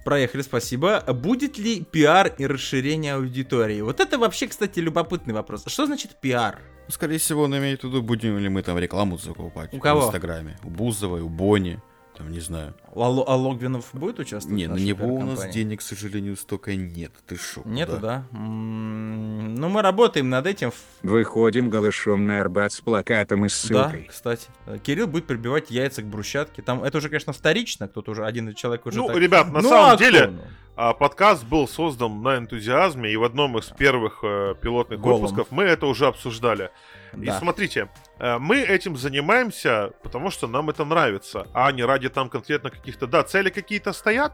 Проехали, спасибо. Будет ли пиар и расширение аудитории? Вот это вообще, кстати, любопытный вопрос. Что значит пиар? Скорее всего, он имеет в виду, будем ли мы там рекламу закупать. У кого? В Инстаграме. У Бузовой, у Бони. Там, не знаю. А, а Логвинов будет участвовать? Не, в на него у нас денег, к сожалению, столько нет. Ты шо? Нету, да? М, Ну, мы работаем над этим. Выходим голышом на Арбат с плакатом и с Да, ссылкой. кстати. Э, Кирилл будет прибивать яйца к брусчатке. Там это уже, конечно, вторично. Кто-то уже один человек уже Ну, так- ребят, на Ну, самом а кто? деле, Ну, а, подкаст был создан на энтузиазме, и в одном из первых э, пилотных Голом. выпусков мы это уже обсуждали. И да. смотрите, э, мы этим занимаемся, потому что нам это нравится, а не ради там конкретно каких-то... Да, цели какие-то стоят,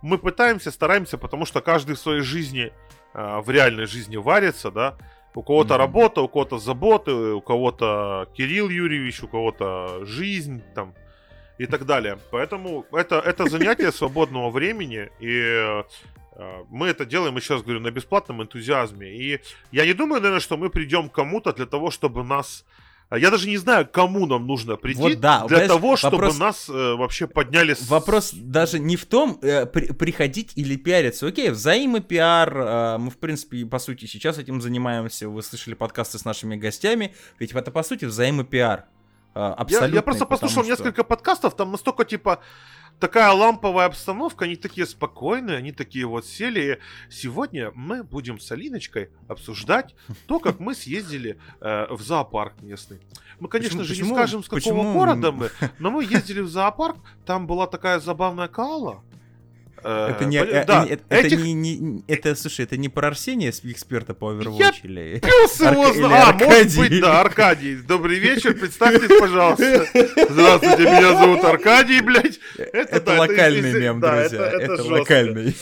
мы пытаемся, стараемся, потому что каждый в своей жизни, э, в реальной жизни варится, да, у кого-то Мгм. работа, у кого-то заботы, у кого-то Кирилл Юрьевич, у кого-то жизнь, там, и так далее. Поэтому это, это занятие свободного времени, и э, мы это делаем, еще раз говорю, на бесплатном энтузиазме. И я не думаю, наверное, что мы придем к кому-то для того, чтобы нас... Я даже не знаю, кому нам нужно прийти Вот да, для того, чтобы вопрос- нас э, вообще подняли с... Вопрос даже не в том, э, при- приходить или пиариться. Окей, взаимопиар, э, мы, в принципе, по сути, сейчас этим занимаемся. Вы слышали подкасты с нашими гостями. Ведь это, по сути, взаимопиар. Э, Я, абсолютно. я просто послушал несколько подкастов, там настолько, типа, такая ламповая обстановка, они такие спокойные, они такие вот сели. и Сегодня мы будем с Алиночкой обсуждать то, как мы съездили э, в зоопарк местный. Мы, конечно Почему- же, почему- не скажем, с какого почему- города мы, но мы ездили в зоопарк, там была такая забавная кала. Это не, э, да, э, это, этих не, не- это, слушай, это не про Арсения, эксперта по Overwatch или... пес его Арка- зна- или А, может быть, да, Аркадий. Добрый вечер, представьтесь, пожалуйста. Здравствуйте, меня зовут Аркадий, блядь. Это, да, локальный из- мем, да, друзья. это- Это, это локальный.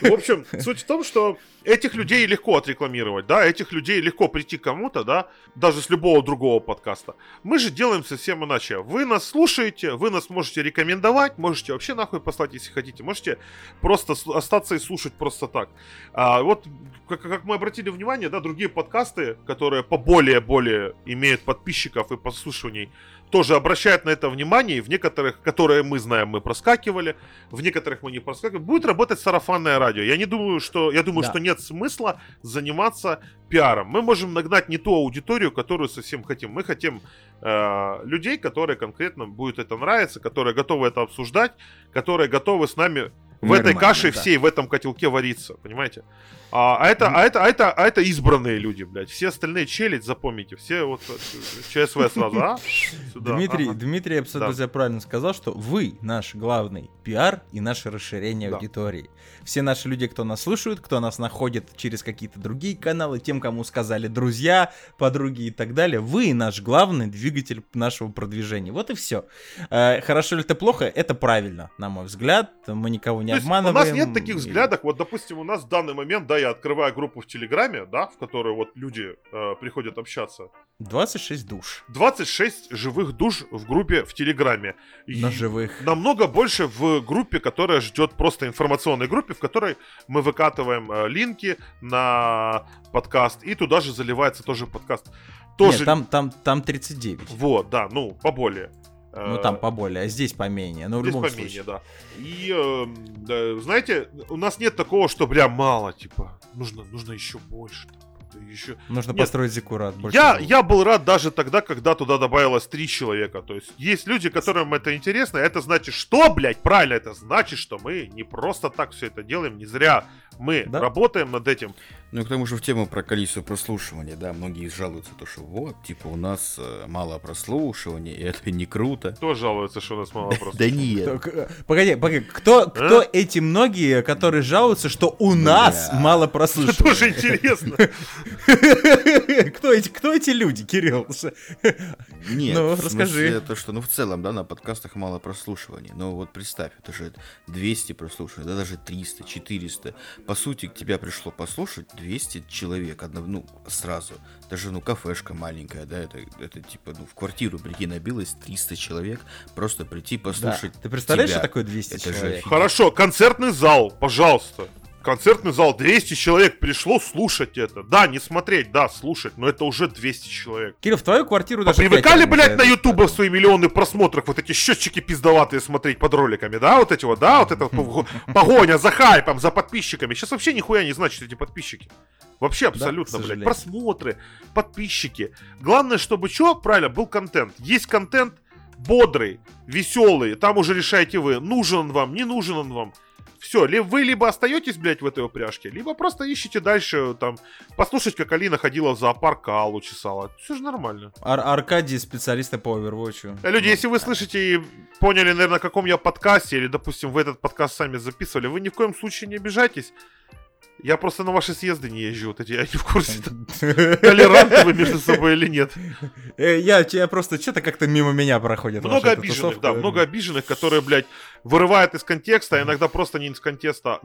В общем, суть в том, что этих людей легко отрекламировать, да, этих людей легко прийти кому-то, да, даже с любого другого подкаста. Мы же делаем совсем иначе. Вы нас слушаете, вы нас можете рекомендовать, можете вообще нахуй послать, если хотите, можете просто остаться и слушать просто так. А, вот, как, как мы обратили внимание, да, другие подкасты, которые поболее-более имеют подписчиков и послушаний, тоже обращают на это внимание, и в некоторых, которые мы знаем, мы проскакивали, в некоторых мы не проскакивали, будет работать сарафанное радио. Я не думаю, что, я думаю, Да. что нет смысла заниматься пиаром. Мы можем нагнать не ту аудиторию, которую совсем хотим. Мы хотим э, людей, которые конкретно будет это нравиться, которые готовы это обсуждать, которые готовы с нами в этой каше да. всей, в этом котелке вариться, понимаете? А, а это, а это, а это, а это избранные люди, блядь. Все остальные челядь, запомните, все вот э, ЧСВ сразу, а? Сюда, Дмитрий, ага. Дмитрий абсолютно Да. правильно сказал, что вы наш главный пиар и наше расширение Да. аудитории. Все наши люди, кто нас слушают, кто нас находит через какие-то другие каналы, тем, кому сказали друзья, подруги и так далее, вы наш главный двигатель нашего продвижения. Вот и все. Хорошо ли это плохо? Это правильно, на мой взгляд. Мы никого не То обманываем. У нас нет таких взглядов. Вот, допустим, у нас в данный момент, да, я открываю группу в Телеграме, да, в которой вот люди э, приходят общаться. 26 душ 26 живых душ в группе в Телеграме. И на живых. намного больше в группе, которая ждет просто информационной группе, в которой мы выкатываем э, линки на подкаст, и туда же заливается тоже подкаст. Тоже... Нет, там, там, там 39. Вот, да, ну, поболее. Ну Э, там поболее, а здесь поменее. Но в Здесь любом поменее, случае. да. И, эм, да, знаете, у нас нет такого, что бля мало, типа, нужно, нужно еще больше. там, Еще... Нужно Нет. построить зиккурат. больше Я, я был рад даже тогда, когда туда добавилось три человека. То есть есть люди, которым это интересно. Это значит, что, блядь, правильно, это значит, что мы не просто так все это делаем, не зря. Мы Да. работаем над этим. Ну и к тому же в тему про количество прослушивания, да, многие жалуются, то, что вот, типа, у нас э, мало прослушивания, и это не круто. Кто жалуется, что у нас мало просто? Да нет. к- Погоди, погоди, кто, кто эти многие, которые жалуются, что у нас мало Это [LAUGHS] прослушивания? тоже интересно. [LAUGHS] [LAUGHS] Кто эти, кто эти люди, Кирилл? Нет, Ну, расскажи. это что, ну в целом, да, на подкастах мало прослушиваний. Но вот представь, это же 200 прослушиваний, да, даже 300, 400. По сути, к тебя пришло послушать 200 человек, одно, ну, сразу. Даже, ну, кафешка маленькая, да, это, это типа, ну, в квартиру, прикинь, набилось 300 человек, просто прийти Да. послушать Ты представляешь, тебя. что такое 200 Это же человек? офигеть. Хорошо, концертный зал, пожалуйста. Концертный зал, 200 человек пришло слушать это. Да, не смотреть, да, слушать, но это уже 200 человек. Кирилл, в твою квартиру даже... Привыкали, пятеро блядь, на ютубе свои миллионы просмотров, вот эти счетчики пиздоватые смотреть под роликами, да, вот эти вот, да, вот это [LAUGHS] погоня за хайпом, за подписчиками. Сейчас вообще нихуя не значит эти подписчики. Вообще абсолютно, блядь. сожалению. Просмотры, подписчики. Главное, чтобы что, правильно, был контент. Есть контент бодрый, веселый, там уже решаете вы, нужен он вам, не нужен он вам. Все, ли вы либо остаетесь, блядь, в этой упряжке, либо просто ищете дальше, там, послушать, как Алина ходила в зоопарк, а Аллу чесала. Все же нормально. Ар- Аркадий, специалисты по Overwatch. Э, Люди, если вы слышите и поняли, наверное, на каком я подкасте, или, допустим, вы этот подкаст сами записывали, вы ни в коем случае не обижайтесь. Я просто на ваши съезды не езжу, вот эти, я не в курсе, [LAUGHS] толерантны вы между собой или нет. Э, Я, я просто что-то как-то мимо меня проходит. Много обиженных, да, много обиженных, которые, блядь, вырывают из контекста, а иногда просто не из контекста.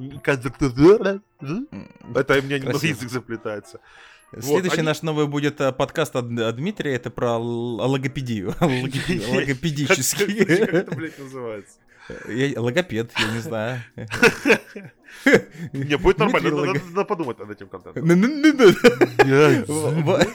Это у меня немного язык заплетается. Следующий они- наш новый будет э, подкаст от, от Дмитрия, это про логопедию. [LAUGHS] Логопе- Как Логопедический. это, блядь, называется? Я- Логопед, я не знаю. Не, будет нормально, надо подумать над этим контентом. Ну-ну-ну-ну. В- в-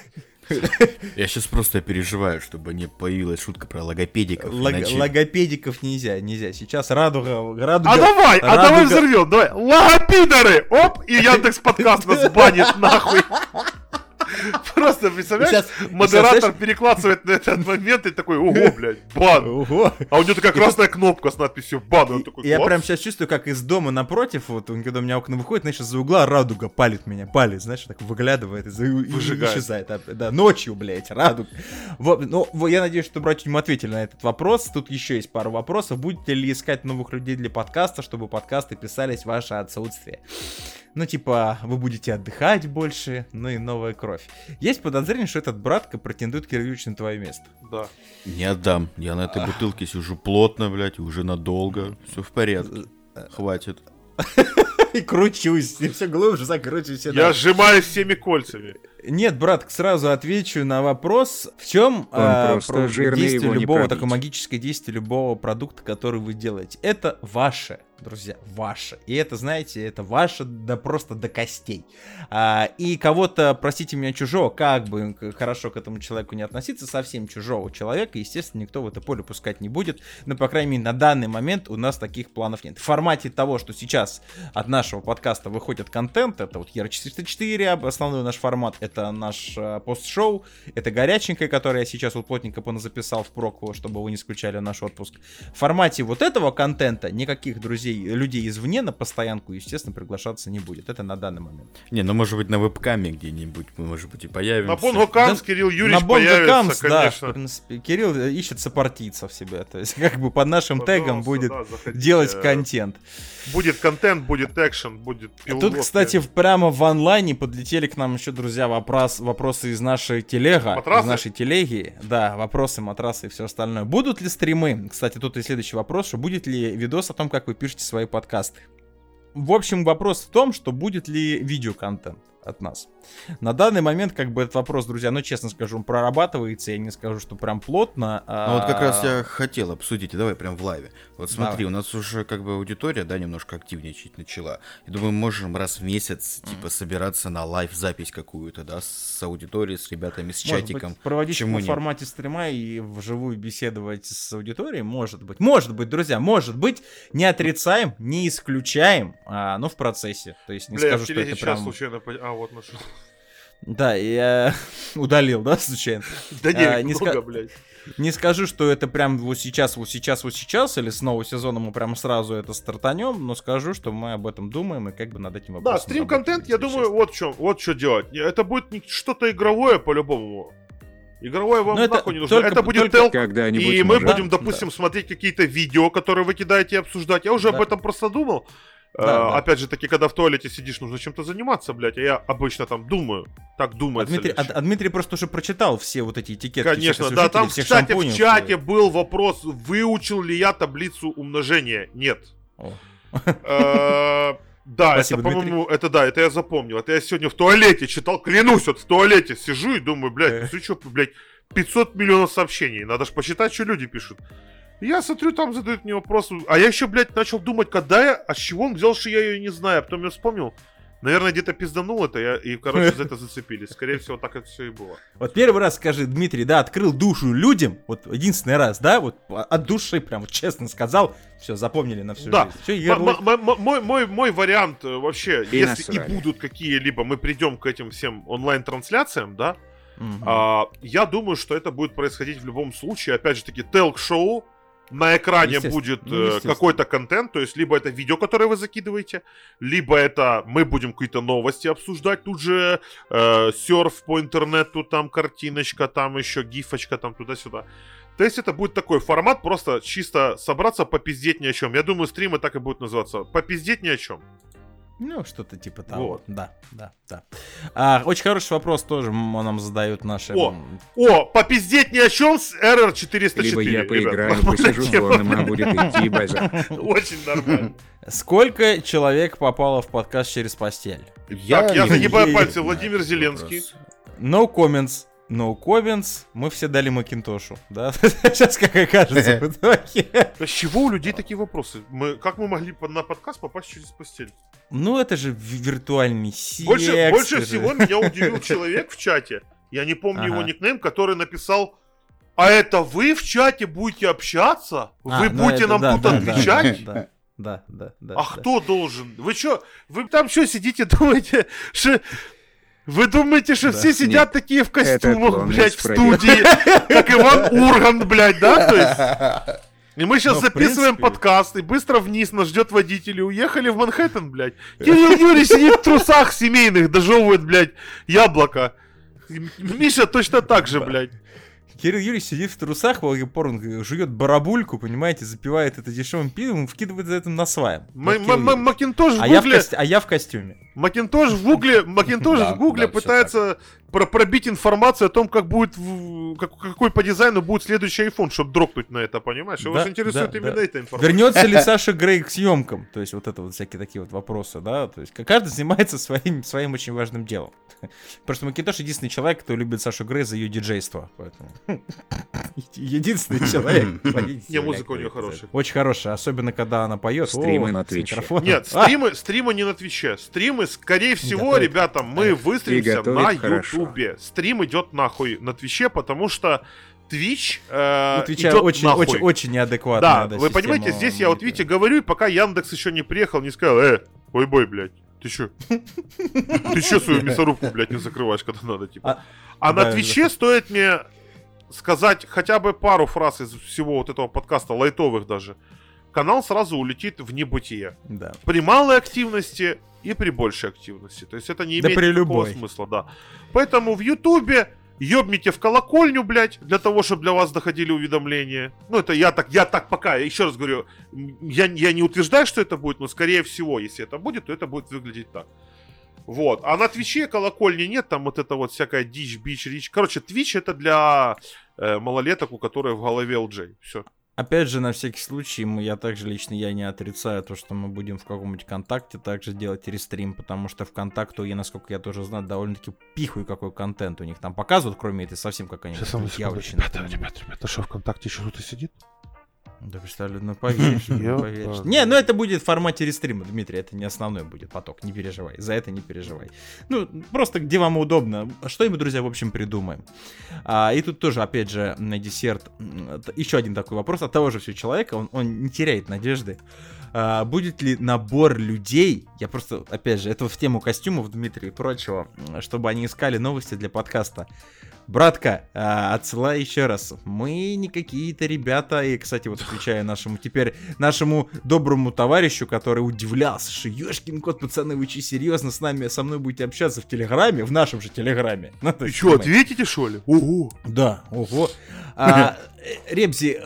Я сейчас просто переживаю, чтобы не появилась шутка про логопедиков. лог- иначе- Логопедиков нельзя, нельзя. Сейчас радуга, радуга. А давай, а радуга- давай взорвем, давай. Логопидоры! Оп, и Яндекс [LAUGHS] подкаст нас банит нахуй. Просто, представляешь, Сейчас- модератор сейчас, перекладывает на этот момент и такой, ого, [LAUGHS] блядь, бан. Ого. А у него такая красная кнопка с надписью бан. и Он такой, Я прям сейчас чувствую, как из дома напротив, вот когда у меня окна выходит, знаешь, из-за угла радуга палит меня, палит, знаешь, так выглядывает, и, Выжигает. исчезает. А, Да, ночью, блядь, радуга. Вот, ну, я надеюсь, что братья мы ответили на этот вопрос. Тут еще есть пару вопросов. Будете ли искать новых людей для подкаста, чтобы подкасты писались в ваше отсутствие? Ну, типа, вы будете отдыхать больше, ну и новая кровь. Есть подозрение, что этот братка претендует, Кириллович, на твое место. Да. Не отдам. Я на этой бутылке сижу плотно, блядь, уже надолго. Все в порядке. Хватит. [LAUGHS] И кручусь, и все глубже закручусь. Я сжимаюсь всеми кольцами. Нет, брат, сразу отвечу на вопрос. В чем просто жирный, действие любого, такое магическое действие любого продукта, который вы делаете? Это ваше, друзья, ваше. И это, знаете, это ваше да просто до костей. А, и кого-то, простите меня, чужого, как бы хорошо к этому человеку не относиться, совсем чужого человека, естественно, никто в это поле пускать не будет. Но, по крайней мере, на данный момент у нас таких планов нет. В формате того, что сейчас от нашего подкаста выходит контент, это вот ER404, об- основной наш формат, это наш э, пост-шоу, это горяченькое, которое я сейчас вот плотненько записал в проку, чтобы вы не скучали наш отпуск. В формате вот этого контента никаких друзей, людей извне на постоянку, естественно, приглашаться не будет. Это на данный момент. Не, ну может быть на вебкаме где-нибудь мы, может быть, и появимся. На Бонго Камс Да, Кирилл Юрьевич на появится, Comes, да, в конечно. принципе, Кирилл ищет сопартийцев себе, то есть как бы под нашим тегом Пожалуйста, будет да, заходите. делать контент. Будет контент, будет экшен, будет пилот. Тут, кстати, прямо в онлайне подлетели к нам еще, друзья, вопрос, вопросы из нашей телега, Матрасы? из нашей телеги. Да, вопросы, матрасы и все остальное. Будут ли стримы? Кстати, тут и следующий вопрос, что будет ли видос о том, как вы пишете свои подкасты. В общем, вопрос в том, что будет ли видеоконтент от нас. На данный момент, как бы этот вопрос, друзья, ну, честно скажу, он прорабатывается, я не скажу, что прям плотно. Ну вот как раз а, я хотел обсудить, и давай прям в лайве. Вот смотри, Давай. у нас уже как бы аудитория, да, немножко активничать начала. Я думаю, мы можем раз в месяц, типа, собираться на лайв-запись какую-то, да, с аудиторией, с ребятами, с Может чатиком. быть, проводить Почему в нет? формате стрима и вживую беседовать с аудиторией, может быть. Может быть, друзья, может быть. Не отрицаем, не исключаем, а, но в процессе. То есть не Бля, скажу, что это прям... случайно... А, вот нашел. Да, я [LAUGHS] удалил, да, случайно. Да А, не, много, ска- блядь. Не скажу, что это прям вот сейчас, вот сейчас, вот сейчас, или с нового сезона мы прям сразу это стартанем, но скажу, что мы об этом думаем и как бы над этим Да, вопросом стрим-контент, я думаю, вот в чем, вот что делать. Это будет не- что-то игровое по-любому. Игровое вам Но это нахуй не нужно. только- Это будет телк, и мы может. будем, Да, допустим, смотреть какие-то видео, которые вы кидаете и обсуждать. Я уже Да. об этом просто думал. Да, Э, да. Опять же таки, когда в туалете сидишь, нужно чем-то заниматься, блядь. А я обычно там думаю. Так А думается. Дмитрий, а- а Дмитрий просто уже прочитал все вот эти этикетки. Конечно, да, там, кстати, в чате был вопрос, выучил ли я таблицу умножения. Нет. Э, Да, Спасибо, это, по-моему, это да, это я запомнил. Это я сегодня в туалете читал, клянусь, вот в туалете сижу и думаю, блядь, Э. ну что, блядь, 500 миллионов сообщений. Надо же посчитать, что люди пишут. Я смотрю, там задают мне вопрос. А я еще, блядь, начал думать, когда я, а с чего он взял, что я ее не знаю. А потом я вспомнил. Наверное, где-то пизданул это, я, и, короче, за это зацепились. Скорее всего, так это все и было. Вот первый раз скажи, Дмитрий, да, открыл душу людям, вот единственный раз, да, вот от души прям вот честно сказал, все, запомнили на всю Да. жизнь. М- Мой, мой, мой вариант э, вообще, И если и насрали. будут какие-либо, мы придем к этим всем онлайн-трансляциям, да, Мгм. а, я думаю, что это будет происходить в любом случае. Опять же таки, телк-шоу, на экране будет э, какой-то контент, то есть либо это видео, которое вы закидываете, либо это мы будем какие-то новости обсуждать, тут же э, серф по интернету, там картиночка, там еще гифочка, там туда-сюда. То есть это будет такой формат, просто чисто собраться, попиздеть ни о чем. Я думаю, стримы так и будут называться. Попиздеть ни о чем. Ну, что-то типа того. Вот. Да, да, да. А, очень хороший вопрос тоже нам задают наши... О, О, попиздеть ни о чем с RR404. Либо я ребят. поиграю, Вот посижу такие фоном, а будет идти база. Очень нормально. Сколько человек попало в подкаст через постель? Так, я загибаю пальцы. Владимир Зеленский. No comments. No comments. Мы все дали Макинтошу, да? [LAUGHS] Сейчас как окажется в итоге. С чего у людей такие вопросы? Мы, как мы могли на подкаст попасть через постель? Ну, это же ви- виртуальный секс. Больше, больше всего меня удивил человек в чате. Я не помню его Ага. никнейм, который написал А это вы в чате будете общаться? А, Вы ну будете это нам да, тут да, да, отвечать? Да, да, да, да. А да. кто должен? Вы что? Вы там что сидите, [LAUGHS] думаете, что... Вы думаете, что Да. все сидят такие в костюмах, клон блядь, в студии, как Иван Ургант, блядь, да? То есть... [LAUGHS] И мы сейчас в записываем принципе. подкаст, и быстро вниз нас ждет водитель, и уехали в Манхэттен, блядь. Кирилл Юрий сидит в трусах семейных, дожевывает, блядь, яблоко. Миша точно так же, блядь. Кирилл Юрьевич сидит в трусах, во порн, жует барабульку, понимаете, запивает это дешевым пивом, вкидывает за это на сваем. М- Вот м- Кирилл м- Юрьевич. Макинтош в а, я в кос- а я в костюме. Макинтош в гугле, Макинтош Да, в гугле да, пытается про- пробить информацию о том, как будет, в- как- какой по дизайну будет следующий iPhone, чтобы дропнуть на это, понимаешь? Его Да, же интересует да, именно да. эта информация. Вернется ли [LAUGHS] Саша Грей к съемкам? То есть вот это вот всякие такие вот вопросы, да? То есть каждый занимается своим, своим очень важным делом. [LAUGHS] Просто Макинтош единственный человек, кто любит Сашу Грей за ее диджейство. Поэтому... [LAUGHS] Единственный человек. Не, музыка у неё хорошая. Очень хорошая, особенно когда она поет. Стримы на Твиче. Нет, А, стримы, стримы не на Твиче. Стримы, скорее всего, готовит. ребята, мы выстреливаемся готовит на. Ютубе. Стрим идет нахуй на Твиче, потому что Твич э, У Твича идет очень, нахуй. очень, очень неадекватная. Да, вы понимаете, здесь я вот, видите, говорю, и пока Яндекс еще не приехал, не сказал, э, ой бой, блядь, ты чё? Ты чё свою [LAUGHS] мясорубку, блядь, не закрываешь, когда надо, типа? А- А на да, Твиче стоит мне сказать хотя бы пару фраз из всего вот этого подкаста, лайтовых даже, канал сразу улетит в небытие. Да. При малой активности и при большей активности. То есть это не Да имеет при никакого любой. смысла, да. Поэтому в Ютубе ёбните в колокольню, блядь, для того, чтобы для вас доходили уведомления. Ну, это я так, я так пока, еще раз говорю, я, я не утверждаю, что это будет, но скорее всего, если это будет, то это будет выглядеть так. Вот. А на Твиче колокольни нет, там вот это вот всякая дичь, бич, рич. Короче, Твич это для э, малолеток, у которых в голове LJ. Все. Опять же, на всякий случай, мы, я также лично я не отрицаю то, что мы будем в каком-нибудь контакте также делать рестрим, потому что ВКонтакту, я, насколько я тоже знаю, довольно-таки пихуй какой контент у них там показывают, кроме этой совсем какая-нибудь явочная. ребята, что ВКонтакте еще кто-то сидит? Да представлю, ну поверишь, ну. Не, ну это будет в формате рестрима, Дмитрий, это не основной будет поток, не переживай, за это не переживай. Ну, просто где вам удобно, что-нибудь, друзья, в общем, придумаем. А, и тут тоже, опять же, на десерт, еще один такой вопрос от того же все человека, он, он не теряет надежды. А, будет ли набор людей, я просто, опять же, это в тему костюмов, Дмитрий, и прочего, чтобы они искали новости для подкаста. Братка, а, отсылай еще раз. Мы не какие-то ребята, и, кстати, вот отвечаю нашему теперь, нашему доброму товарищу, который удивлялся, что ёшкин кот, пацаны, вы че серьезно с нами, со мной будете общаться в Телеграме, в нашем же Телеграме? Ну, И что, ответите, что ли? Ого. Да, ого. А, [LAUGHS] Ребзи,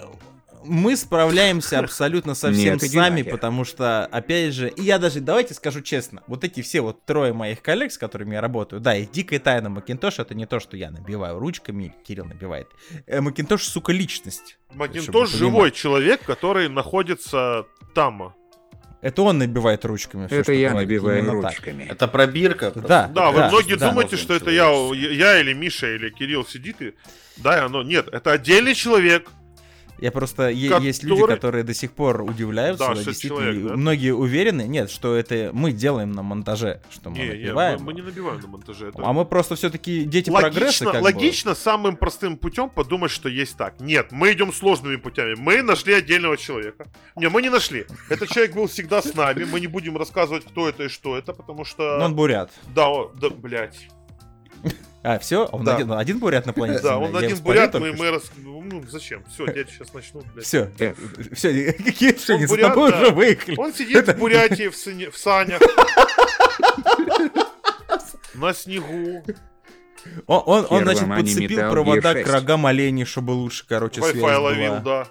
мы справляемся [LAUGHS] абсолютно со всем Нет, сами, потому что, опять же, и я даже, давайте скажу честно, вот эти все вот трое моих коллег, с которыми я работаю, да, и дикая тайна Макинтош, это не то, что я набиваю ручками, Кирилл набивает. Э, Макинтош, сука, личность. Макинтош живой человек, который находится там. Это он набивает ручками. всё, Это я говорит, набиваю именно так. ручками. Это пробирка. Да, Да, вы многие да. думаете, что это я, я или Миша, или Кирилл сидит и... Да, и оно... Нет, это отдельный человек, Я просто Который- есть люди, которые до сих пор удивляются, Да, да, действительно, человек, да? многие уверены, нет, что это мы делаем на монтаже, что мы Не, не, мы, мы не набиваем на монтаже. это- А мы просто все-таки дети прогресса, Логично, как бы. логично самым простым путем подумать, что есть так. Нет, мы идем сложными путями. Мы нашли отдельного человека. Не, мы не нашли. Этот человек был всегда с нами. Мы не будем рассказывать, кто это и что это, потому что... Но он бурят. Да, да, блядь. А, все? Он Да. один, один бурят на планете Да, он Я один бурят, мы, мы рас... Ну, зачем? Все, дядя сейчас начну, блядь. Все, [LAUGHS] все, [LAUGHS] какие что Он они с тобой уже выехали. Он сидит в Бурятии в, санях. [LAUGHS] На снегу. Он, он, он, значит, подцепил провода к 6. рогам оленей, чтобы лучше, короче, связь Wi-Fi ловил, была. да.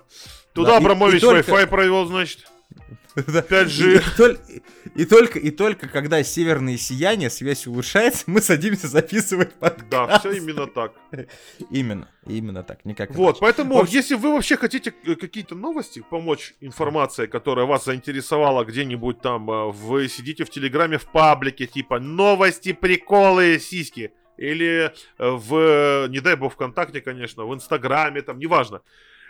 Туда Абрамович и только- Wi-Fi провел, значит. Да. 5G. И, и толь- и только, и только когда северное сияние, связь улучшается, мы садимся записывать подкаст. Да, все именно так. Именно, именно так, никак Вот, иначе. поэтому, общем- если вы вообще хотите какие-то новости, помочь информация, которая вас заинтересовала где-нибудь там, э, вы сидите в Телеграме в паблике, типа новости, приколы, сиськи. Или э, в, не дай бог, ВКонтакте, конечно, в Инстаграме, там, неважно.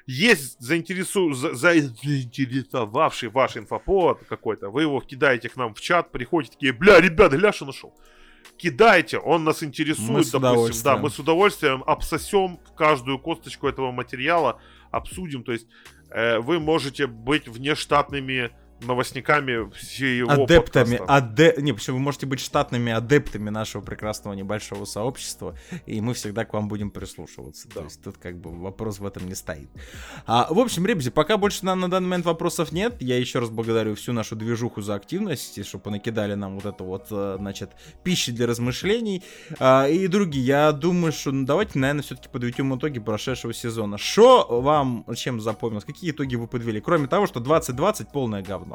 Есть заинтересу... за- за- заинтересовавший ваш инфоповод какой-то, вы его кидаете к нам в чат, приходите такие, бля, ребята, гля, что нашел. Кидайте, он нас интересует, Мы допустим, да, мы с удовольствием обсосем каждую косточку этого материала, обсудим, то есть э, вы можете быть внештатными новостниками всего адептами, подкаста. аде... не, почему вы можете быть штатными адептами нашего прекрасного небольшого сообщества, и мы всегда к вам будем прислушиваться. Да. То есть тут как бы вопрос в этом не стоит. А, в общем, ребята, пока больше нам на данный момент вопросов нет, я еще раз благодарю всю нашу движуху за активность, что понакидали нам вот это вот, э, значит, пищи для размышлений. А, и другие, я думаю, что ну, давайте, наверное, все-таки подведем итоги прошедшего сезона. Что вам чем запомнилось? Какие итоги вы подвели? Кроме того, что 2020 полное говно.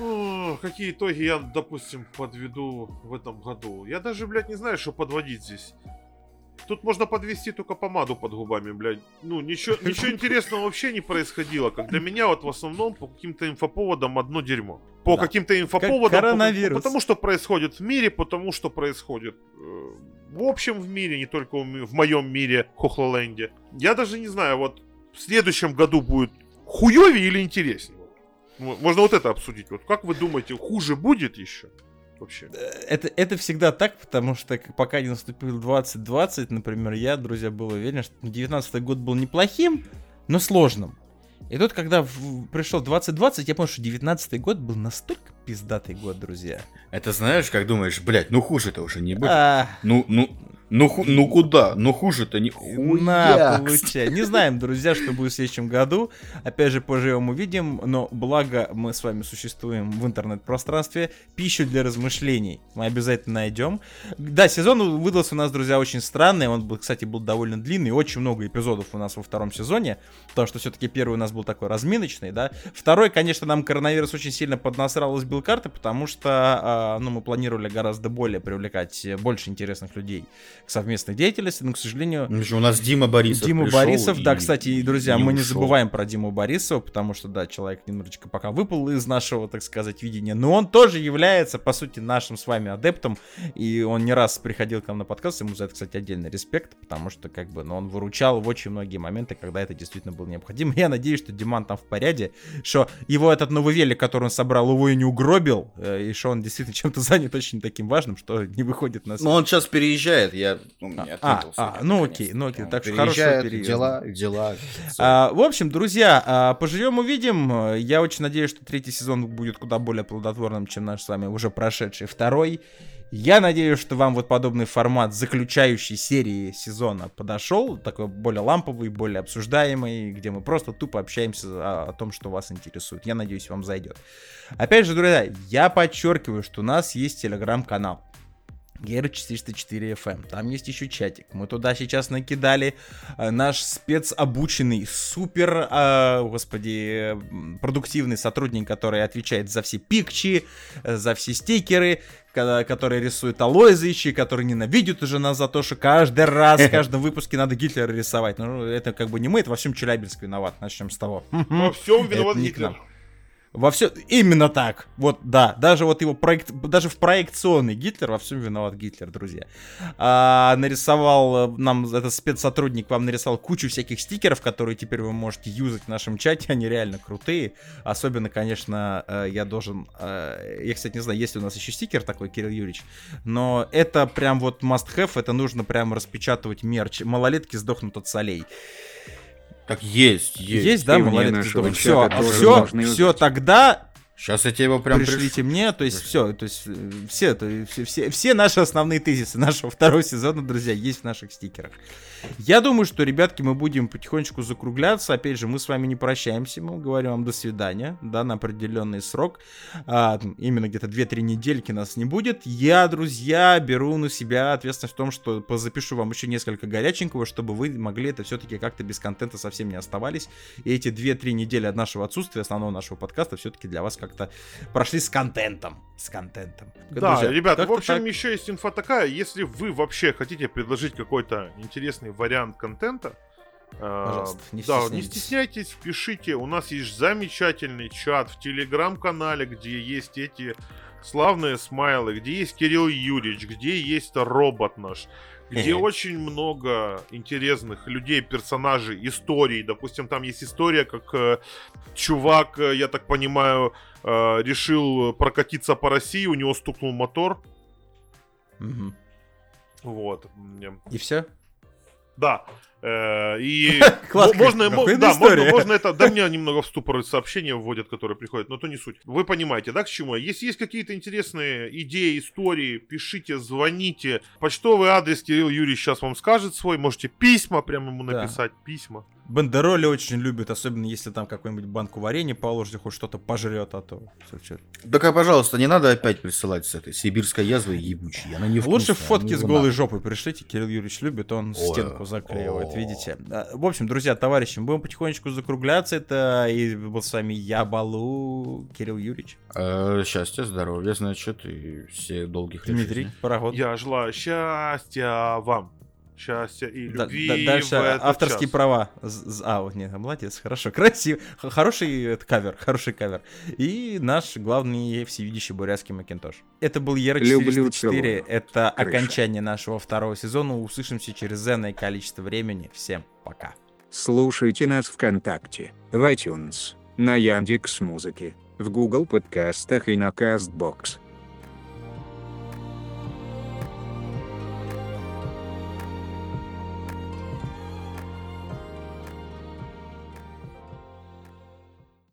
О, какие итоги я, допустим, подведу в этом году? Я даже, блядь, не знаю, что подводить здесь. Тут можно подвести только помаду под губами, блядь. Ну, ничего, ничего интересного вообще не происходило. Как для меня вот в основном по каким-то инфоповодам одно дерьмо. По Да. каким-то инфоповодам. по- коронавирус. потому что происходит в мире, потому что происходит э, в общем в мире, не только в, в моем мире, Хохлоленде. Я даже не знаю, вот в следующем году будет хуёвее или интереснее? Можно вот это обсудить. Вот как вы думаете, хуже будет еще? Вообще. это, это всегда так, потому что пока не наступил 2020, например, я, друзья, был уверен, что 19 год был неплохим, но сложным. И тут, когда в- пришел 2020, я понял, что 19 год был настолько пиздатый год, друзья. Это знаешь, как думаешь, блядь, ну хуже-то уже не будет. А, Ну, ну, ну, ху- ну куда? Ну хуже-то не на, хуя. получай. Не знаем, друзья, что будет в следующем году. Опять же, поживем увидим, но благо мы с вами существуем в интернет-пространстве. Пищу для размышлений мы обязательно найдем. Да, сезон выдался у нас, друзья, очень странный. Он, был, кстати, был довольно длинный. Очень много эпизодов у нас во втором сезоне. Потому что все-таки первый у нас был такой разминочный, да. Второй, конечно, нам коронавирус очень сильно поднасрал из билкарты, потому что, а, ну, мы планировали гораздо более привлекать э, больше интересных людей к совместной деятельности, но, к сожалению, Ну У нас Дима Борисов Дима Борисов, и- да, кстати, и, друзья, и мы не ушел. забываем про Диму Борисова, потому что, да, человек немножечко пока выпал из нашего, так сказать, видения, но он тоже является, по сути, нашим с вами адептом, и он не раз приходил к нам на подкаст, ему за это, кстати, отдельный респект, потому что, как бы, ну, он выручал в очень многие моменты, когда это действительно было необходимо. [LAUGHS] Я надеюсь, что Диман там в порядке, что его этот новый велик, который он собрал, его и не угробил, э, и что он действительно чем-то занят очень таким важным, что не выходит на Ну, он сейчас переезжает, я ну, не А, а, ну окей, ну окей, Он так что хорошего переезжает, переезда. дела, дела. А, в общем, друзья, а, поживем увидим. Я очень надеюсь, что третий сезон будет куда более плодотворным, чем наш с вами уже прошедший второй. Я надеюсь, что вам вот подобный формат заключающей серии сезона подошел, такой более ламповый, более обсуждаемый, где мы просто тупо общаемся о, о том, что вас интересует. Я надеюсь, вам зайдет. Опять же, друзья, я подчеркиваю, что у нас есть телеграм-канал. Гера 404 FM. Там есть еще чатик. Мы туда сейчас накидали э, наш спецобученный, супер, э, господи, продуктивный сотрудник, который отвечает за все пикчи, э, за все стикеры, ко- который рисует алоизычи, который ненавидит уже нас за то, что каждый раз, в [LAUGHS] каждом выпуске надо Гитлера рисовать. Ну, это как бы не мы, это во всем Челябинск виноват. Начнем с того. Во всем виноват Гитлер. Во все именно так. Вот, да. Даже вот его проект, даже в проекционный Гитлер во всем виноват Гитлер, друзья. А, нарисовал э, нам этот спецсотрудник вам нарисовал кучу всяких стикеров, которые теперь вы можете юзать в нашем чате. Они реально крутые. Особенно, конечно, э, я должен. э, Я, кстати, не знаю, есть ли у нас еще стикер такой, Кирилл Юрьевич. Но это прям вот must have. Это нужно прям распечатывать мерч. Малолетки сдохнут от солей. Так есть, есть. Есть, да, И сдохнут. Все, все, все, тогда Сейчас я тебе его прям пришлите пришлю. мне, то есть все, то есть э, все, то есть все, все, все наши основные тезисы [LAUGHS] нашего второго сезона, друзья, есть в наших стикерах. Я думаю, что, ребятки, мы будем потихонечку закругляться. Опять же, мы с вами не прощаемся, мы говорим вам до свидания, да, на определенный срок. А, именно где-то 2-3 недельки нас не будет. Я, друзья, беру на себя ответственность в том, что позапишу вам еще несколько горяченького, чтобы вы могли это все-таки как-то без контента совсем не оставались. И эти 2-3 недели от нашего отсутствия, основного нашего подкаста, все-таки для вас как-то прошли с контентом. С контентом. Да, Друзья, ребята, в общем, так. еще есть инфа такая. Если вы вообще хотите предложить какой-то интересный вариант контента, э, Пожалуйста, не да, не стесняйтесь. стесняйтесь, пишите. У нас есть замечательный чат в телеграм-канале, где есть эти славные смайлы, где есть Кирилл Юрьевич, где есть робот наш, где очень много интересных людей, персонажей, историй. Допустим, там есть история, как э, чувак, э, я так понимаю, э, решил прокатиться по России, у него стукнул мотор. Мгм. Вот. И все? Да. Э, И [LAUGHS] можно, да, можно, можно это, да, [LAUGHS] меня немного в ступор сообщения вводят, которые приходят, но то не суть. Вы понимаете, да, к чему? я? Если есть какие-то интересные идеи, истории, пишите, звоните. Почтовый адрес Кирилл Юрий сейчас вам скажет свой, можете письма прямо ему Да. написать, письма. Бандероли очень любят, особенно если там какую-нибудь банку варенья положите, хоть что-то пожрет, а то. Так, а, пожалуйста, не надо опять присылать с этой сибирской язвой ебучей. Она не Лучше фотки с голой жопой пришлите, Кирилл Юрьевич любит, он Ой, стенку заклеивает, о. видите. А, В общем, друзья, товарищи, мы будем потихонечку закругляться, это и был с вами я, Балу, Кирилл Юрьевич, Э, Счастья, здоровья, значит, и все долгих лет Дмитрий. Пароход. Я желаю счастья вам. Счастья и Да- любви да- дальше в этот авторские час. права. А, вот нет, молодец, хорошо, красиво. Хороший это, кавер, хороший кавер. И наш главный всевидящий бурятский Макинтош. Это был Ера Люблю, 404. целую. Это Крыша. окончание нашего второго сезона. Услышимся через энное количество времени. Всем пока. Слушайте нас ВКонтакте, в iTunes, на Яндекс Музыке, в Google подкастах и на Castbox.